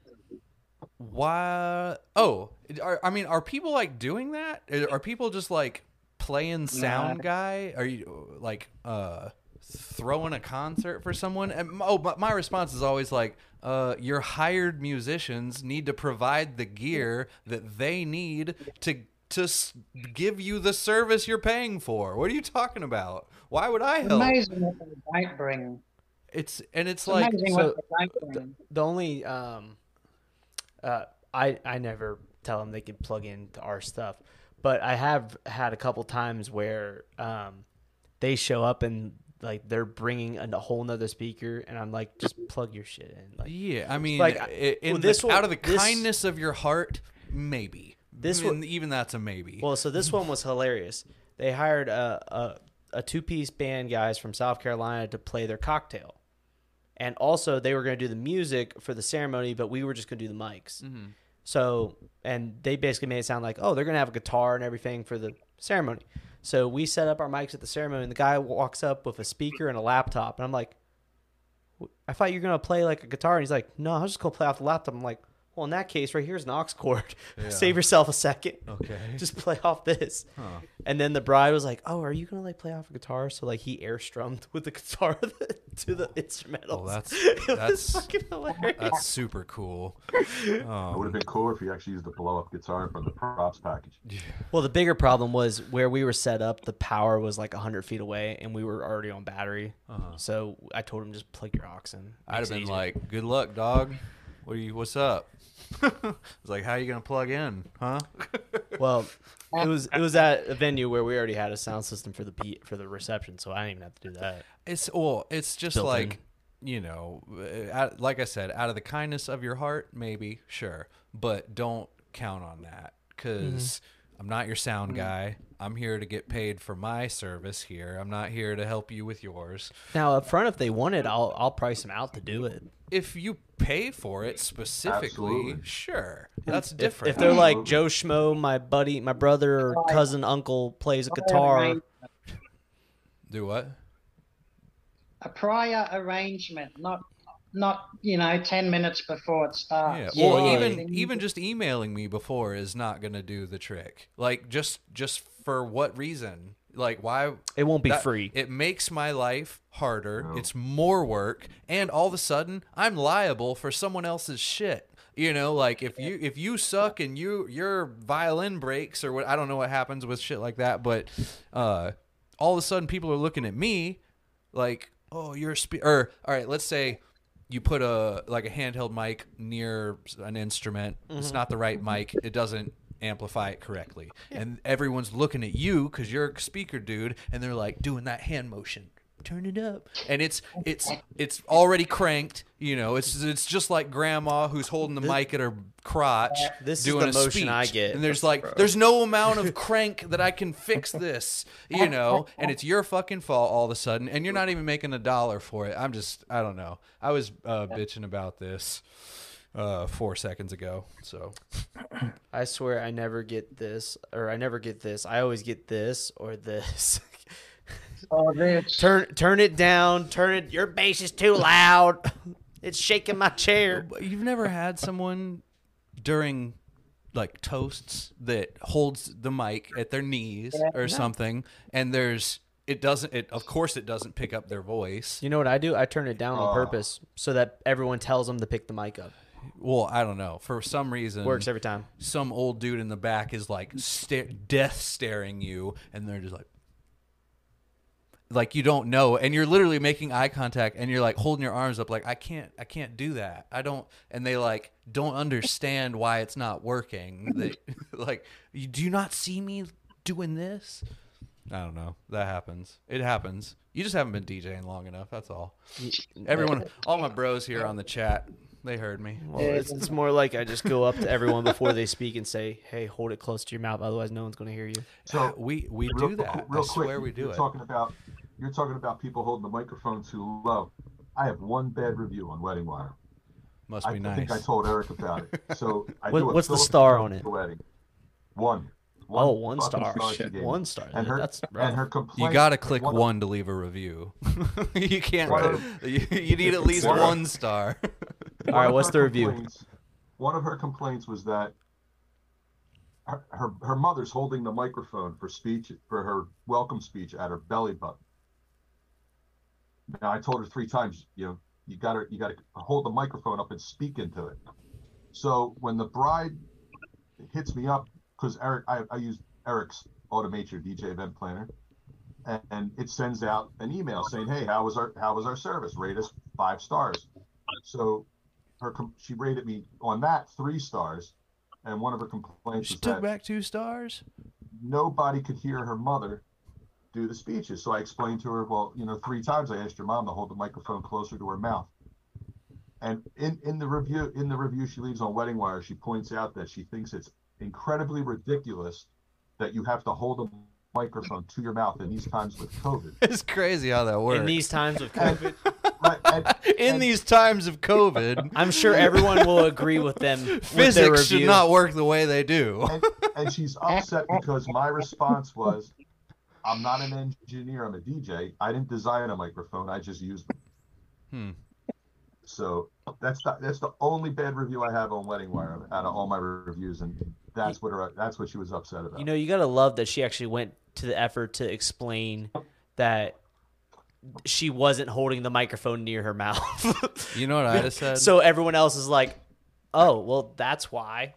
why? Oh, are, I mean, are people like doing that? Are people just like playing sound guy? Are you like uh throwing a concert for someone? And oh, my, my response is always like, uh, your hired musicians need to provide the gear that they need to to s- give you the service you're paying for. What are you talking about? Why would I help? Amazing what they don't bring. It's and it's It's like so- what they don't bring. The only um, uh, I I never tell them they can plug into our stuff, but I have had a couple times where um, they show up and like they're bringing a whole nother speaker, and I'm like, just plug your shit in. Like Yeah, I mean, Like, i- I- in well, the- this one- out of the this- kindness of your heart, maybe. This I mean, one- even that's a maybe. Well, so this one was hilarious. They hired a a, a two piece band guys from South Carolina to play their cocktail, and also they were going to do the music for the ceremony, but we were just going to do the mics. Mm-hmm. So, and they basically made it sound like, oh, they're going to have a guitar and everything for the ceremony. So we set up our mics at the ceremony, and the guy walks up with a speaker and a laptop, and I'm like, I thought you were going to play like a guitar, and he's like, no, I was just going to play off the laptop. I'm like, well, in that case, right here's an aux cord. Yeah. Save yourself a second. Okay. Just play off this. Huh. And then the bride was like, "Oh, are you gonna like play off a guitar?" So like he air strummed with the guitar to the instrumentals. Oh, that's- it was that's- fucking hilarious. That's super cool. It would Um, have been cooler if you actually used the blow up guitar from the props package. Well, the bigger problem was where we were set up. The power was like hundred feet away, and we were already on battery. uh-huh. So I told him just plug your aux in. I'd have been easier. like, "Good luck, dog." What are you? What's up? I was like, how are you gonna plug in, huh? Well, it was it was at a venue where we already had a sound system for the P, for the reception, so I didn't even have to do that. It's well, it's just Built like you know, uh, out, like I said, out of the kindness of your heart, maybe sure, but don't count on that because I'm not your sound mm-hmm. guy. I'm here to get paid for my service here. I'm not here to help you with yours. Now up front, if they want it, I'll I'll price them out to do it. If you pay for it specifically, Absolutely. sure, that's If, different. if they're like Joe Schmo, my buddy, my brother or cousin, uncle plays a guitar. Do what? A prior arrangement, not not you know ten minutes before it starts. Yeah. Yeah, Well, yeah. even even just emailing me before is not gonna do the trick. Like just just for what reason? Like why? It won't be that- free. It makes my life harder. No. It's more work, and all of a sudden, I'm liable for someone else's shit. You know, like if you if you suck and you your violin breaks or what I don't know what happens with shit like that, but uh, all of a sudden people are looking at me like, oh, you're a spe-, or all right, let's say you put a like a handheld mic near an instrument. It's mm-hmm. not the right mm-hmm. mic. It doesn't amplify it correctly, and everyone's looking at you because you're a speaker dude, and they're like doing that hand motion. Turn it up, and it's it's it's already cranked. You know, it's it's just like grandma who's holding the mic at her crotch, This is doing the a motion I speech. get. And there's like, there's no amount of crank that I can fix this, you know, and it's your fucking fault all of a sudden, and you're not even making a dollar for it. I'm just, I don't know. I was uh, bitching about this uh, four seconds ago, so I swear I never get this, or I never get this. I always get this or this. Oh, or this. turn turn it down. Turn it. Your bass is too loud. It's shaking my chair. You've never had someone during like toasts that holds the mic at their knees or something, and there's it doesn't it of course it doesn't pick up their voice. You know what I do? I turn it down on Oh. purpose so that everyone tells them to pick the mic up. Well, I don't know. For some reason, Works every time. some old dude in the back is like sta- death staring you, and they're just like, like you don't know, and you're literally making eye contact, and you're like holding your arms up, like I can't, I can't do that. I don't, and they like don't understand why it's not working. They like, "You- do you not see me doing this? I don't know. That happens. It happens. You just haven't been DJing long enough. That's all. Everyone, all my bros here on the chat, they heard me. Well, it's, it's more like I just go up to everyone before they speak and say, "Hey, hold it close to your mouth, otherwise no one's going to hear you." So we we real, do that. Real I quick, swear we do you're it. talking about you're talking about people holding the microphone too low. I have one bad review on Wedding Wire. Must I, be I nice. I think I told Erik about it. So I What- do a what's the star on it? Wedding. One. oh, one fucking star. she gave me. One star. And her, That's and rough. her you got to click one one, to leave a review. you can't. Right. You, you need at least One one star. All one right, of what's the review? One of her complaints was that her, her her mother's holding the microphone for speech for her welcome speech at her belly button. Now I told her three times, you know, you got to you got to hold the microphone up and speak into it. So when the bride hits me up, because Erik, I, I use Erik's Automator DJ event planner, and, and it sends out an email saying, "Hey, how was our how was our service? Rate us five stars." So her she rated me on that three stars, and one of her complaints She took back two stars. nobody could hear her mother do the speeches. So I explained to her, well, you know, three times I asked your mom to hold the microphone closer to her mouth. And in, in the review, in the review she leaves on Wedding Wire, she points out that she thinks it's incredibly ridiculous that you have to hold a microphone to your mouth in these times with COVID. It's crazy how that works. In these times of COVID, Right, and- In and- these times of COVID, I'm sure everyone will agree with them. with physics should not work the way they do. and, and she's upset because my response was, I'm not an engineer, I'm a DJ. I didn't design a microphone, I just used them. Hmm. So that's the that's the only bad review I have on Wedding Wire out of all my reviews, and that's what her that's what she was upset about. You know, you gotta love that she actually went to the effort to explain that she wasn't holding the microphone near her mouth. You know what I just said? so everyone else is like, "Oh, well, that's why."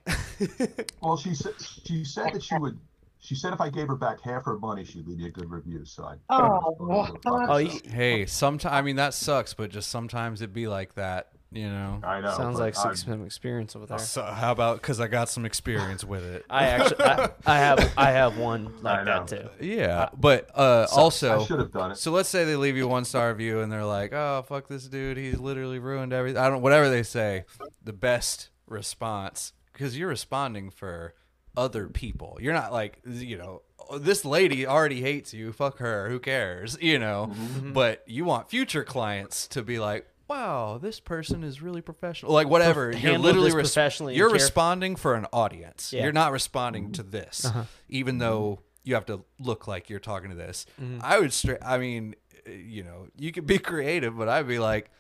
well, she said she said that she would. She said if I gave her back half her money, she'd leave me a good review. So I. Oh, what? Oh, hey, sometimes I mean that sucks, but just sometimes it'd be like that. You know. I know. Sounds like I'm- six month experience over there. So how about because I got some experience with it? I actually, I, I have, I have one like that too. yeah, but uh, also I should have done it. So let's say they leave you one star review and they're like, "Oh fuck this dude, he's literally ruined everything." I don't whatever they say. The best response because you're responding for other people. You're not like you know this lady already hates you. Fuck her. Who cares? You know. Mm-hmm. But you want future clients to be like. Wow, this person is really professional. Like whatever, you're literally res- professionally You're responding for an audience. Yeah. You're not responding to this, Uh-huh. even though you have to look like you're talking to this. Mm-hmm. I would straight. I mean, uh, you know, you could be creative, but I'd be like,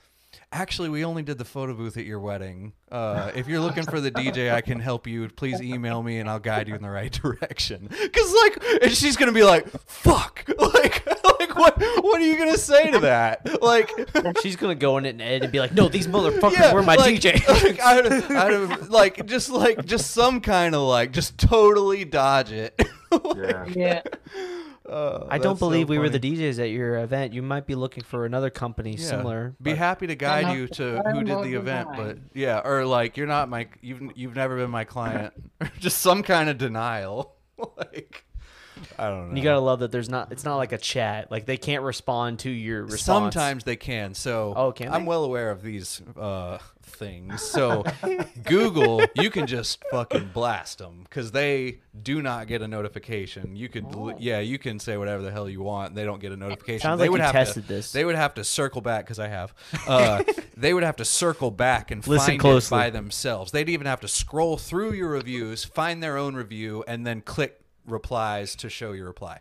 actually, we only did the photo booth at your wedding. Uh, if you're looking for the DJ, I can help you. Please email me, and I'll guide you in the right direction. Because like, and she's gonna be like, "Fuck!" Like, like what? What are you gonna say to that? Like. She's gonna go in it and edit and be like, "No, these motherfuckers Yeah, were my like, DJ." Like, I'd, I'd have, like just like just some kind of like just totally dodge it. Yeah. Yeah. Uh, I don't that's so believe we were the. DJs at your event. You might be looking for another company Yeah. similar. Be but- happy to guide you to who did the event, mine. but yeah, or like you're not my you've you've never been my client, just some kind of denial. like I don't know. You gotta love that there's not. It's not like a chat. Like they can't respond to your response. Sometimes they can. So Oh, can I'm well aware of these uh, things. So Google, you can just fucking blast them because they do not get a notification. You could, Oh. yeah, you can say whatever the hell you want. They don't get a notification. Sounds they like would you have tested to, this. They would have to circle back because I have. Uh, they would have to circle back and Listen find closely. it by themselves. They'd even have to scroll through your reviews, find their own review, and then click replies to show your reply.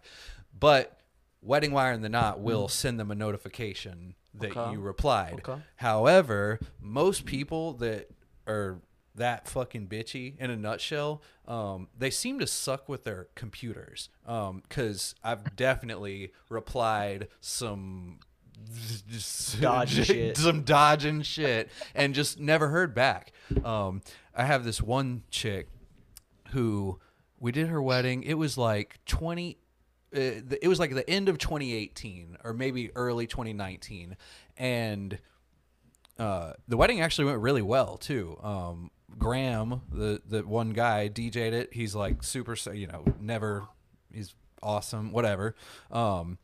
But Wedding Wire and the Knot will send them a notification that. Okay. you replied. Okay. However, most people that are that fucking bitchy in a nutshell, um, they seem to suck with their computers. Because I've definitely replied some Dodgy shit. some dodging shit, and just never heard back. Um, I have this one chick who we did her wedding. It was like 20 uh, it was like the end of 2018 or maybe early 2019 and uh, the wedding actually went really well too. Um, Graham, the the one guy, DJ'd it. He's like super, you know, never. He's awesome, whatever. Um,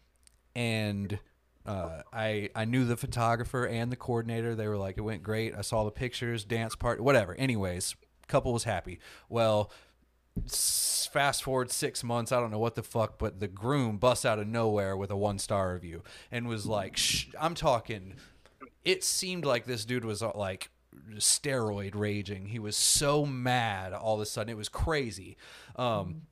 and uh, I I knew the photographer and the coordinator. They were like, it went great. I saw the pictures, dance part, whatever. Anyways, couple was happy. Well, fast forward six months, I don't know what the fuck, but the groom busts out of nowhere with a one star review and was like, Shh, I'm talking. It seemed like this dude was uh, like steroid raging. He was so mad all of a sudden. It was crazy. Um,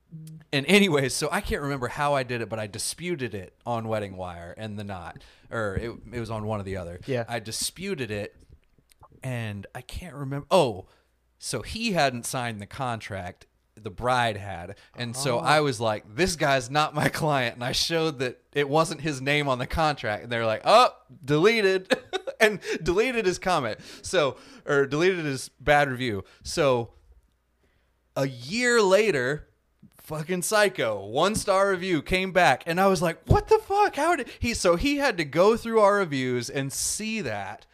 and anyways, so I can't remember how I did it, but I disputed it on Wedding Wire and the Knot, or it, it was on one or the other. Yeah. I disputed it, and I can't remember. Oh, so he hadn't signed the contract. The bride had, and so I oh. was like, "This guy's not my client," and I showed that it wasn't his name on the contract, and they're like, "Oh, deleted," and deleted his comment. So, or deleted his bad review. So, a year later, fucking psycho one star review came back. And i was like what the fuck? How did he so he had to go through our reviews and see that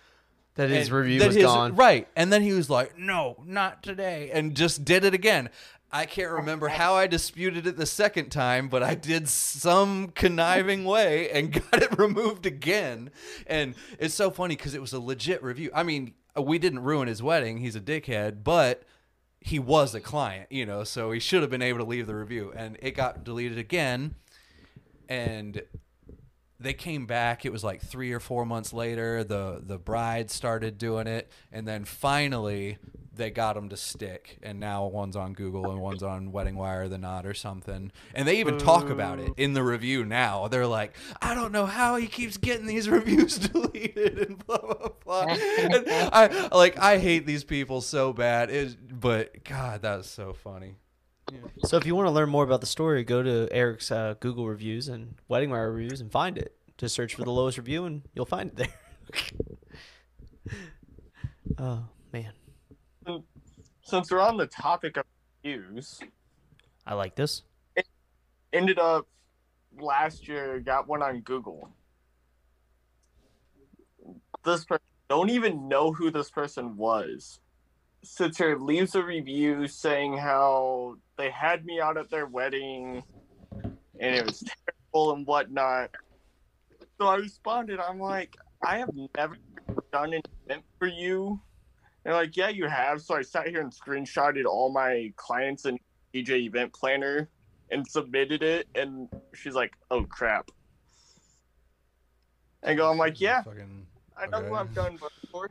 that his and review that was his- gone. right and then he was like no not today and just did it again i can't remember how i disputed it the second time but i did some conniving way and got it removed again and it's so funny because it was a legit review i mean we didn't ruin his wedding he's a dickhead but he was a client, you know, so he should have been able to leave the review. And it got deleted again. And they came back. It was like three or four months later. The the bride started doing it, and then finally they got them to stick. And now one's on Google and one's on Wedding Wire, The Knot, or something. And they even talk about it in the review now. They're like, I don't know how he keeps getting these reviews deleted and blah blah blah. and I like I hate these people so bad. It, but God, that was so funny. So if you want to learn more about the story, go to Erik's uh, Google reviews and Wedding Wire reviews and find it. Just search for the lowest review and you'll find it there. oh man, Since we're on the topic of reviews, I like this. It ended up last year got one on Google. This person don't even know who this person was. Sits here, leaves a review saying how they had me out at their wedding and it was terrible and whatnot. So I responded, I'm like, I have never done an event for you. They're like, yeah, you have. So I sat here and screenshotted all my clients and DJ event planner and submitted it. And she's like, oh crap. And go, I'm like, yeah, Fucking I know who okay. I've done before.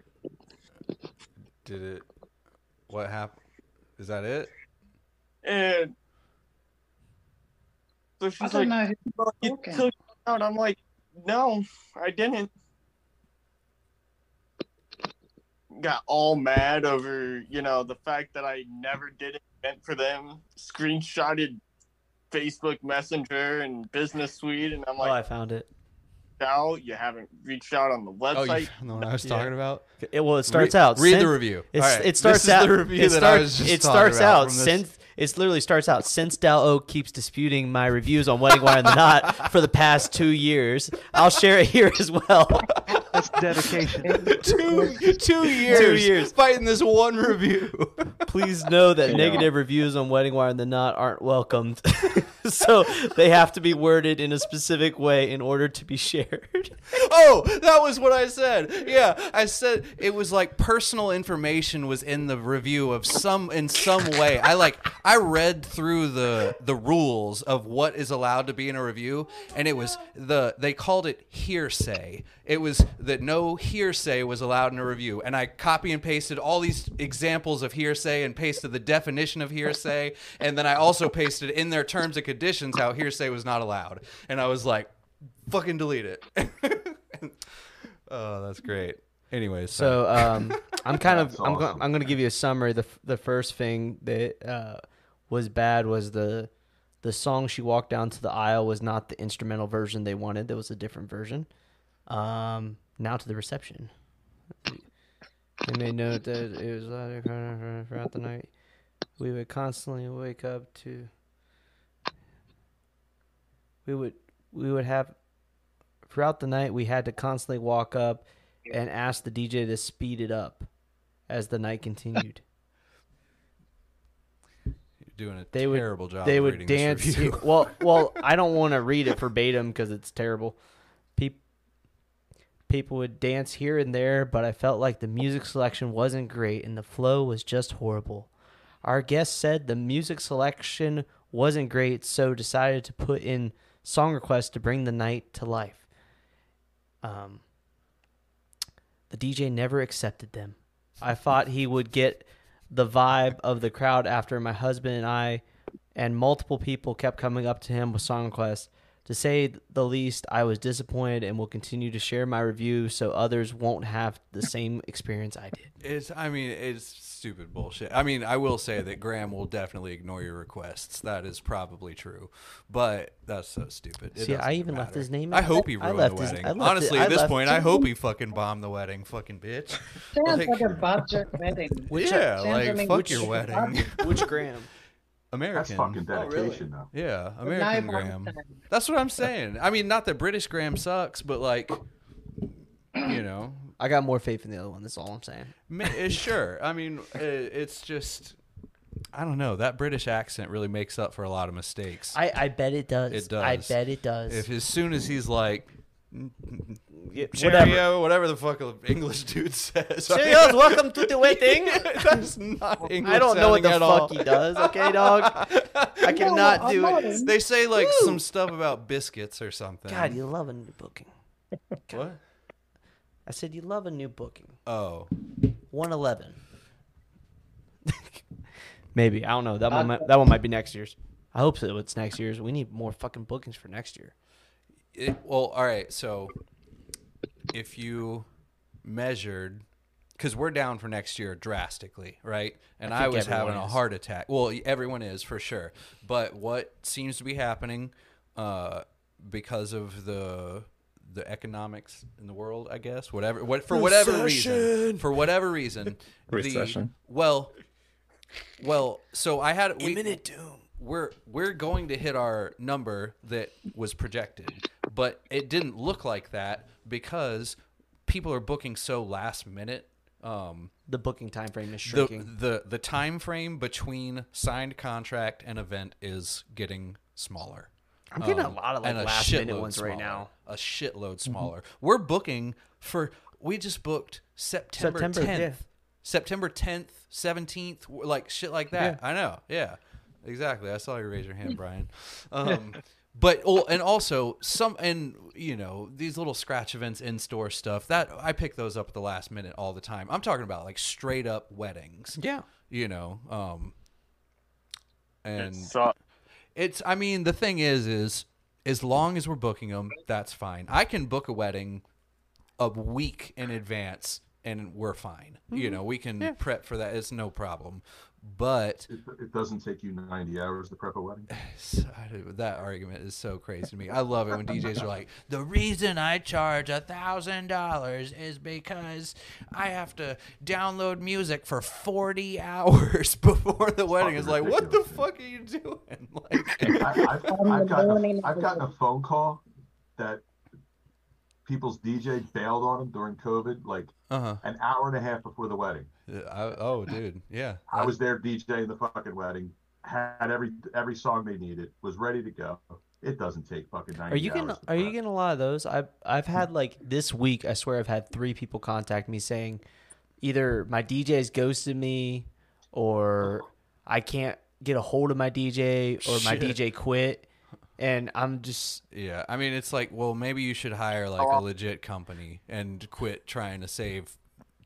did it. What happened? Is that it? And so I she's don't like, know. Who, well, you took out. I'm like, no, I didn't. Got all mad over, you know, the fact that I never did an event for them. Screenshotted Facebook Messenger and Business Suite, and I'm like, Oh, I found it. Now you haven't reached out on the website. Oh, you website. found the one I was Yeah. talking about. It, well, it starts Re- out. Read sent- the review. It's, All right, It starts this out. Is the review it that start- I was just it talking starts about out from this- since it's literally starts out since Dal Oak keeps disputing my reviews on Wedding Wire and the Knot for the past two years. I'll share it here as well. That's dedication. two two years, Two years. fighting this one review. Please know that Yeah. negative reviews on Wedding Wire and the Knot aren't welcomed. so they have to be worded in a specific way in order to be shared. oh, that was what I said. Yeah, I said it was like personal information was in the review of some in some way. I like I read through the the rules of what is allowed to be in a review and it was the they called it hearsay. It was that no hearsay was allowed in a review and I copy and pasted all these examples of hearsay and pasted the definition of hearsay and then I also pasted in their terms and conditions how hearsay was not allowed. And I was like fucking delete it. oh, that's great. Anyways, So um, I'm kind of That's I'm go- I'm going to give you a summary. The f- the first thing that uh, was bad was the the song she walked down to the aisle was not the instrumental version they wanted. There was a different version. Um, now to the reception. They made note that it was louder throughout the night. We would constantly wake up to. We would we would have throughout the night. We had to constantly walk up and ask the DJ to speed it up as the night continued. you're doing a They would- terrible job. they of would reading this dance. review. well, well, I don't want to read it verbatim because it's terrible. People, people would dance here and there, but I felt like the music selection wasn't great and the flow was just horrible. Our guest said the music selection wasn't great, so decided to put in song requests to bring the night to life. Um, the DJ never accepted them. I thought he would get the vibe of the crowd after my husband and I and multiple people kept coming up to him with song requests. To say the least, I was disappointed and will continue to share my review so others won't have the same experience I did. It's. I mean, it's stupid bullshit. I mean, I will say that Graham will definitely ignore your requests. That is probably true, but that's so stupid. It See, I doesn't even left his name I hope the- he I ruined left the his- wedding. I left it- Honestly, I at this left point, I hope he fucking bombed the wedding. Fucking bitch. Sounds Like- like a budget wedding. Which- yeah, sounds like like fuck which- your wedding. Which Graham? American. That's fucking Oh, really? dedication, though. Yeah, American Graham. That's what I'm saying. I mean, not that British Graham sucks, but like, you know, I got more faith in the other one. That's all I'm saying. ma- eh, sure. I mean, eh, it's just, I don't know. That British accent really makes up for a lot of mistakes. I, I bet it does. It does. I bet it does. if as soon as he's like, Yeah, cheerio, whatever the fuck an English dude says. Cheerios, welcome to the wedding. That's not English. I don't know what the fuck at he does. Okay, dog. I cannot I'm do not it. They say like Woo. some stuff about biscuits or something. God, you love a new booking. what? I said you love a new booking. Oh, 111. Maybe I don't know. That one might, that one might be next year's. I hope so. It's next year's. We need more fucking bookings for next year. It, well, all right. So if you measured, because we're down for next year drastically, right? And I I, was having everyone a is. heart attack. Well, everyone is for sure. But what seems to be happening uh, because of the the economics in the world, I guess, whatever, what for whatever reason, for whatever reason, the- Recession. well, well, so I had we, Imminent doom. we're we're going to hit our number that was projected, but it didn't look like that because people are booking so last minute. Um, The booking time frame is the, shrinking. the the time frame between signed contract and event is getting smaller. I'm getting a Um, lot of like last minute shitload ones right now. Mm-hmm. A shitload smaller. We're booking for. We just booked September September, 10th, yeah. September 10th, 17th, like shit like that. I know. Yeah, exactly. I saw you raise your hand, Brian. Um, but oh, and also some and you know these little scratch events in store stuff that I pick those up at the last minute all the time. I'm talking about like straight up weddings. Yeah. You know. Um, and So, it's I mean the thing is is as long as we're booking them, that's fine. I can book a wedding a week in advance and we're fine. You mm-hmm. know, we can prep for that. It's no problem. But It, it doesn't take you 90 hours to prep a wedding. That argument is so crazy to me. I love it when DJs are like, "The reason I charge a thousand dollars is because I have to download music for forty hours before the wedding." It's like, what the ridiculous, fuck are you doing? Like, I, I've, I've, gotten a, I've gotten a phone call that people's DJ bailed on them during COVID, like uh huh. an hour and a half before the wedding. Oh, dude, yeah. I was there DJing the fucking wedding, had every every song they needed, was ready to go. It doesn't take fucking 90 Are you getting hours to Are you prep. getting a lot of those? I've I've had like this week. I swear I've had three people contact me saying either my DJ's ghosted me, or I can't get a hold of my DJ, or my Shit. DJ quit, and I'm just Yeah, I mean, it's like, well, maybe you should hire like oh. a legit company and quit trying to save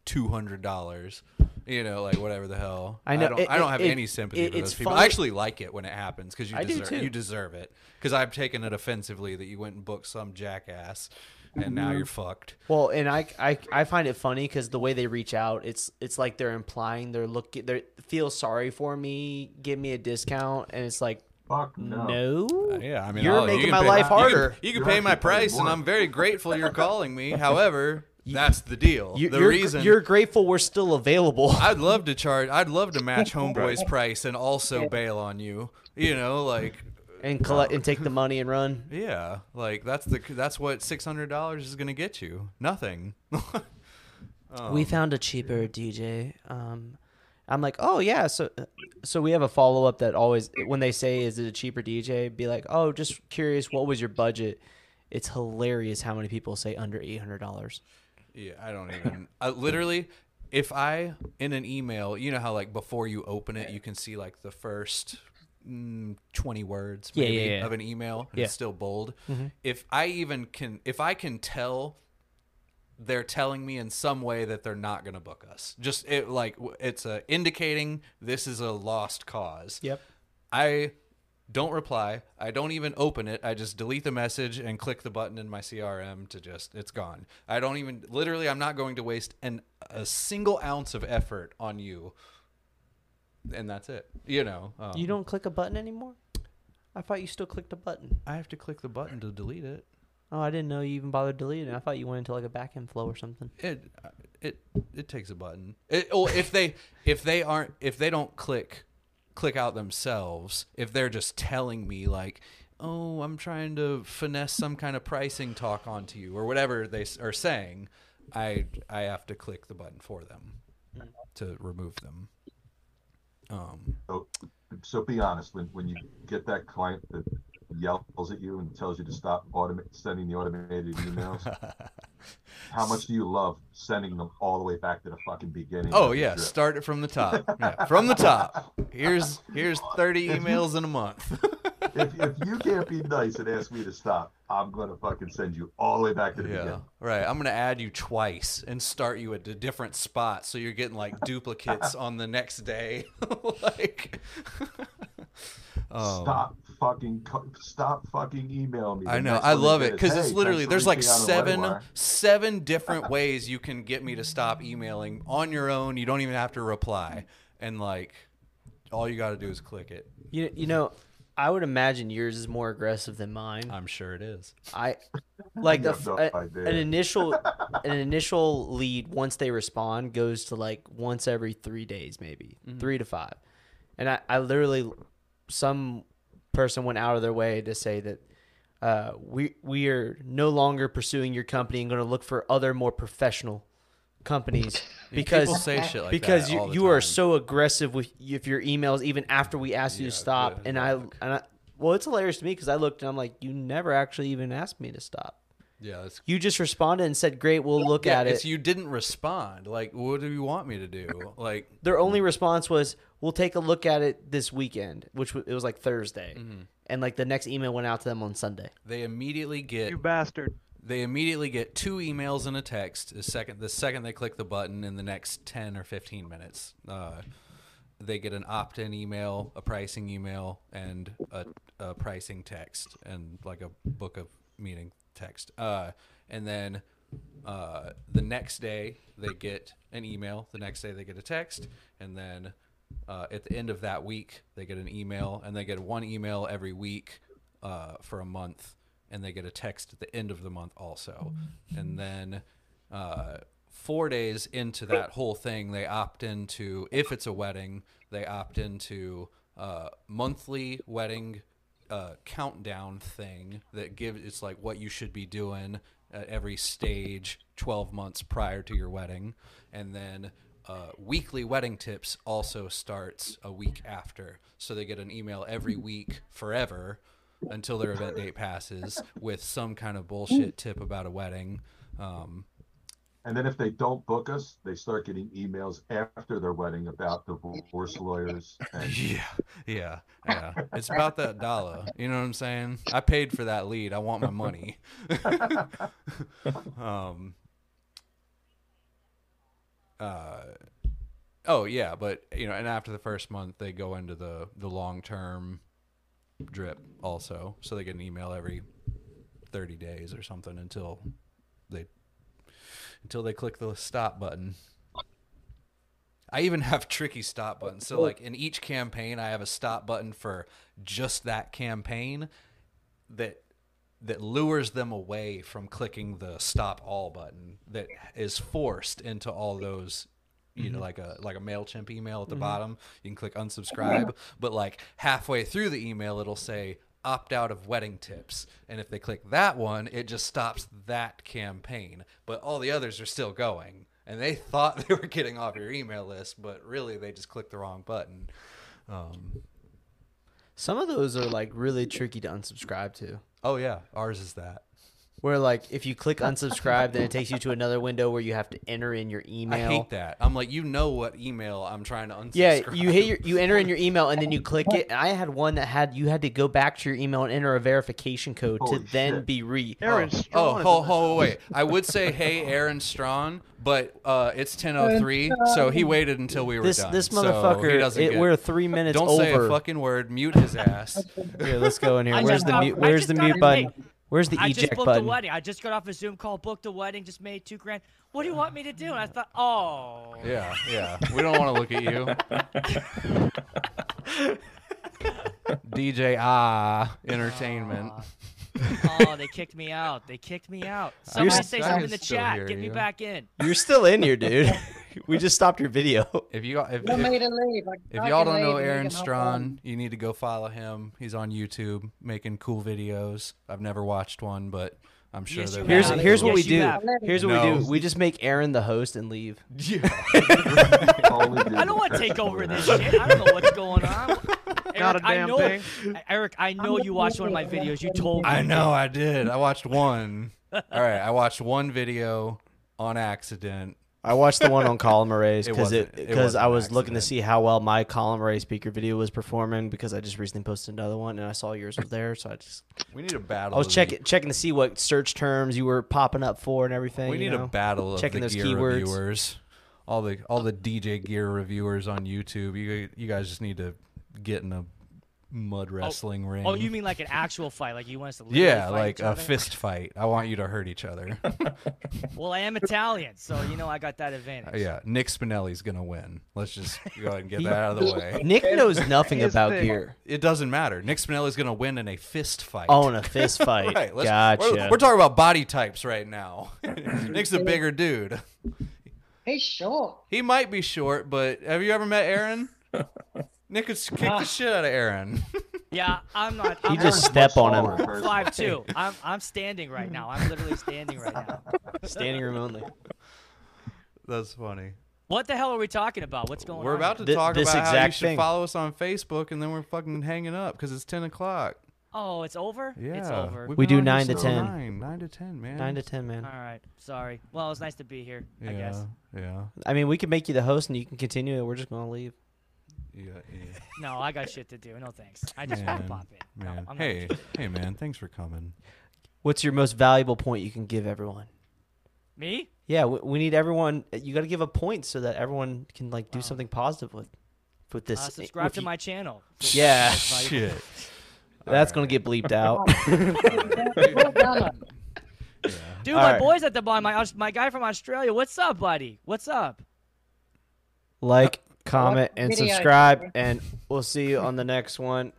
two hundred dollars. You know, like whatever the hell. I know, I don't, it- I don't have it- any sympathy it- for those people. funny- I actually like it when it happens because you I do deserve too. you deserve it. Because I've taken it offensively that you went and booked some jackass, and now mm-hmm. you're fucked. well, and I I, I find it funny because the way they reach out, it's it's like they're implying they're looking they feel sorry for me, give me a discount, and it's like Fuck no. no, uh, Yeah, I mean, You're I'll- making can my pay- life you harder. You can, You're pay my actually paying price, and. I'm very grateful you're calling me. However, that's the deal. You, the you're, reason you're grateful we're still available. I'd love to charge. I'd love to match Homeboy's price and also bail on you. You know, like and collect and take the money and run. yeah, like that's the that's what six hundred dollars is gonna get you. Nothing. Um, we found a cheaper DJ. Um, I'm like, oh yeah, so so we have a follow up that always when they say is it a cheaper DJ, be like, oh, just curious, what was your budget? It's hilarious how many people say under eight hundred dollars. Yeah, I don't even. I, literally, if I in an email, you know how like before you open it, you can see like the first mm, twenty words Yeah, maybe, yeah, yeah. of an email. And Yeah. It's still bold. Mhm. If I even can, if I can tell. They're telling me in some way that they're not going to book us. Just it like w- it's a indicating this is a lost cause. Yep. I don't reply. I don't even open it. I just delete the message and click the button in my CRM to just it's gone. I don't even literally I'm not going to waste an a single ounce of effort on you. And that's it. You know. Um, You don't click a button anymore. I thought you still clicked a button. I have to click the button to delete it. Oh, I didn't know you even bothered deleting it. I thought you went into like a back backend flow or something. It it it takes a button. It, or if they if they aren't if they don't click click out themselves, if they're just telling me like, "Oh, I'm trying to finesse some kind of pricing talk onto you" or whatever they are saying, I I have to click the button for them to remove them. Um So, so be honest. When when you get that client that yells at you and tells you to stop automa- sending the automated emails, how much do you love sending them all the way back to the fucking beginning? Oh yeah, drip? start it from the top. Yeah, from the top. Here's here's 30 emails in a month. if, if you can't be nice and ask me to stop, I'm gonna fucking send you all the way back to the Yeah, beginning. right. I'm gonna add you twice and start you at a different spot, so you're getting like duplicates on the next day. like, um, Stop fucking stop fucking emailing me. I know. I love it it is, because it's literally there's like reaching out on seven seven different ways you can get me to stop emailing on your own. You don't even have to reply, and like all you got to do is click it. You you know, I would imagine yours is more aggressive than mine. I'm sure it is. I like the no f- a- an initial an initial lead once they respond goes to like once every three days maybe Mm-hmm. three to five and I, I literally some person went out of their way to say that uh, we we are no longer pursuing your company and going to look for other more professional companies because People say shit like because that you you are so aggressive with if your emails even after we asked you Yeah, to stop and I, and I well it's hilarious to me because I looked and I'm like you never actually even asked me to stop Yeah, that's you just responded and said great we'll look yeah, at it you didn't respond. Like, what do you want me to do? Like, their only response was we'll take a look at it this weekend which w- it was like Thursday Mm-hmm. and like the next email went out to them on Sunday they immediately get You bastard. they immediately get two emails and a text the second the second they click the button in the next 10 or 15 minutes uh, they get an opt-in email a pricing email and a, a pricing text and like a book of meeting text uh, and then uh, the next day they get an email the next day they get a text and then uh, at the end of that week they get an email and they get one email every week uh, for a month and they get a text at the end of the month also. And then uh, four days into that whole thing they opt into if it's a wedding they opt into uh, monthly wedding uh, countdown thing that gives it's like what you should be doing at every stage 12 months prior to your wedding. And then uh, weekly wedding tips also starts a week after. So they get an email every week forever until their event date passes with some kind of bullshit tip about a wedding. Um, And then if they don't book us, they start getting emails after their wedding about divorce lawyers. And yeah yeah yeah. It's about that dollar you know what i'm saying? I paid for that lead. I want my money. Um uh oh yeah but you know and after the first month they go into the the long term drip also. So they get an email every 30 days or something until they until they click the stop button. I even have tricky stop buttons. So like in each campaign I have a stop button for just that campaign that that lures them away from clicking the stop all button that is forced into all those you know mm-hmm. like a like a mailchimp email at the mm-hmm. bottom. You can click unsubscribe but like halfway through the email it'll say opt out of wedding tips. And if they click that one it just stops that campaign. But all the others are still going. And they thought they were getting off your email list but really they just clicked the wrong button. Um, some of those are like really tricky to unsubscribe to. Oh yeah. Ours is that where like if you click unsubscribe then it takes you to another window where you have to enter in your email I hate that. I'm like, you know what email I'm trying to unsubscribe. Yeah, you hit your you enter in your email and then you click it. And I had one that had you had to go back to your email and enter a verification code Holy to then be re. Aaron Oh, Strawn is ho, in ho, wait. I would say, hey, Aaron Strawn, but uh, it's 10:03, so he waited until we were This done. this so he motherfucker. doesn't it, get- we're three minutes Don't over. say a fucking word. Mute his ass. Here, let's go in here. Where's just the mute? Where's the mute a- button? hey, Where's the I just booked button? a wedding. I just got off a Zoom call, booked a wedding, just made two grand. What do you want me to do? And I thought, oh, yeah, yeah. We don't want to look at you. DJ Ah Entertainment. Oh, they kicked me out. They kicked me out. Somebody s- say something in the chat. hear Get me you. back in. You're still in here, dude. we just stopped your video. If you if, if, made leave. if y'all don't know leave and you Aaron can Strawn, you need to go follow him. He's on YouTube making cool videos. I've never watched one, but I'm sure Yes, they're you Here's here's what cool. we do. Here's what we do. We just make Aaron the host and leave. Only do I don't want to take over this shit. I don't know what's going on. Not Erik, a I damn know, thing. Erik, I know you watched one of my videos. You told me. I know I did. I watched one. All right, I watched one video on accident. I watched the one on column arrays because it because I was looking to see how well my column array speaker video was performing because I just recently posted another one and I saw yours was there, so I just We need a battle. I was checking checking to see what search terms you were popping up for and everything. We you need know? a battle of checking the those gear keywords. reviewers. All the all the DJ gear reviewers on YouTube. You you guys just need to get in a mud wrestling ring. Oh, you mean like an actual fight? Like you want us to yeah, fight like each a other? fist fight. I want you to hurt each other. Well, I am Italian, so you know I got that advantage. Uh, yeah, Nick Spinelli's gonna win. Let's just go ahead and get that out of the way. Nick knows nothing Here's the about thing. gear. It doesn't matter. Nick Spinelli's gonna win in a fist fight. Oh, in a fist fight. Right. Let's, gotcha. We're, we're talking about body types right now. Nick's a bigger dude. He's short. He might be short, but have you ever met Aaron? Nick could kick the ah. shit out of Aaron. Yeah, I'm not. He I'm just step on him. taller in person. five two. I'm I'm standing right now. I'm literally standing right now. Standing room only. That's funny. What the hell are we talking about? What's going on? We're about to Thi- talk this about how you should thing. follow us on Facebook, and then we're fucking hanging up because it's ten o'clock. Oh, it's over. Yeah, It's over. we've We been do nine to 10. Nine, nine to ten, man. Nine to ten, man. All right. Sorry. Well, it was nice to be here. Yeah, I guess. yeah, I mean, we could make you the host and you can continue it. We're just gonna leave. Yeah, yeah. No, I got shit to do. No thanks. I just want to pop in. No, Man, I'm not hey, hey, man, thanks for coming. What's your most valuable point you can give everyone? Me? Yeah, we, we need everyone. You got to give a point so that everyone can like do Wow. something positive with with this. Uh, subscribe with to you- my channel. Yeah, Shit. that's gonna get bleeped out. Well done. Yeah. Dude, All my right. boy's at the bar. My Aus- my guy from Australia. What's up, buddy? What's up? like, comment, and subscribe, and we'll see you on the next one.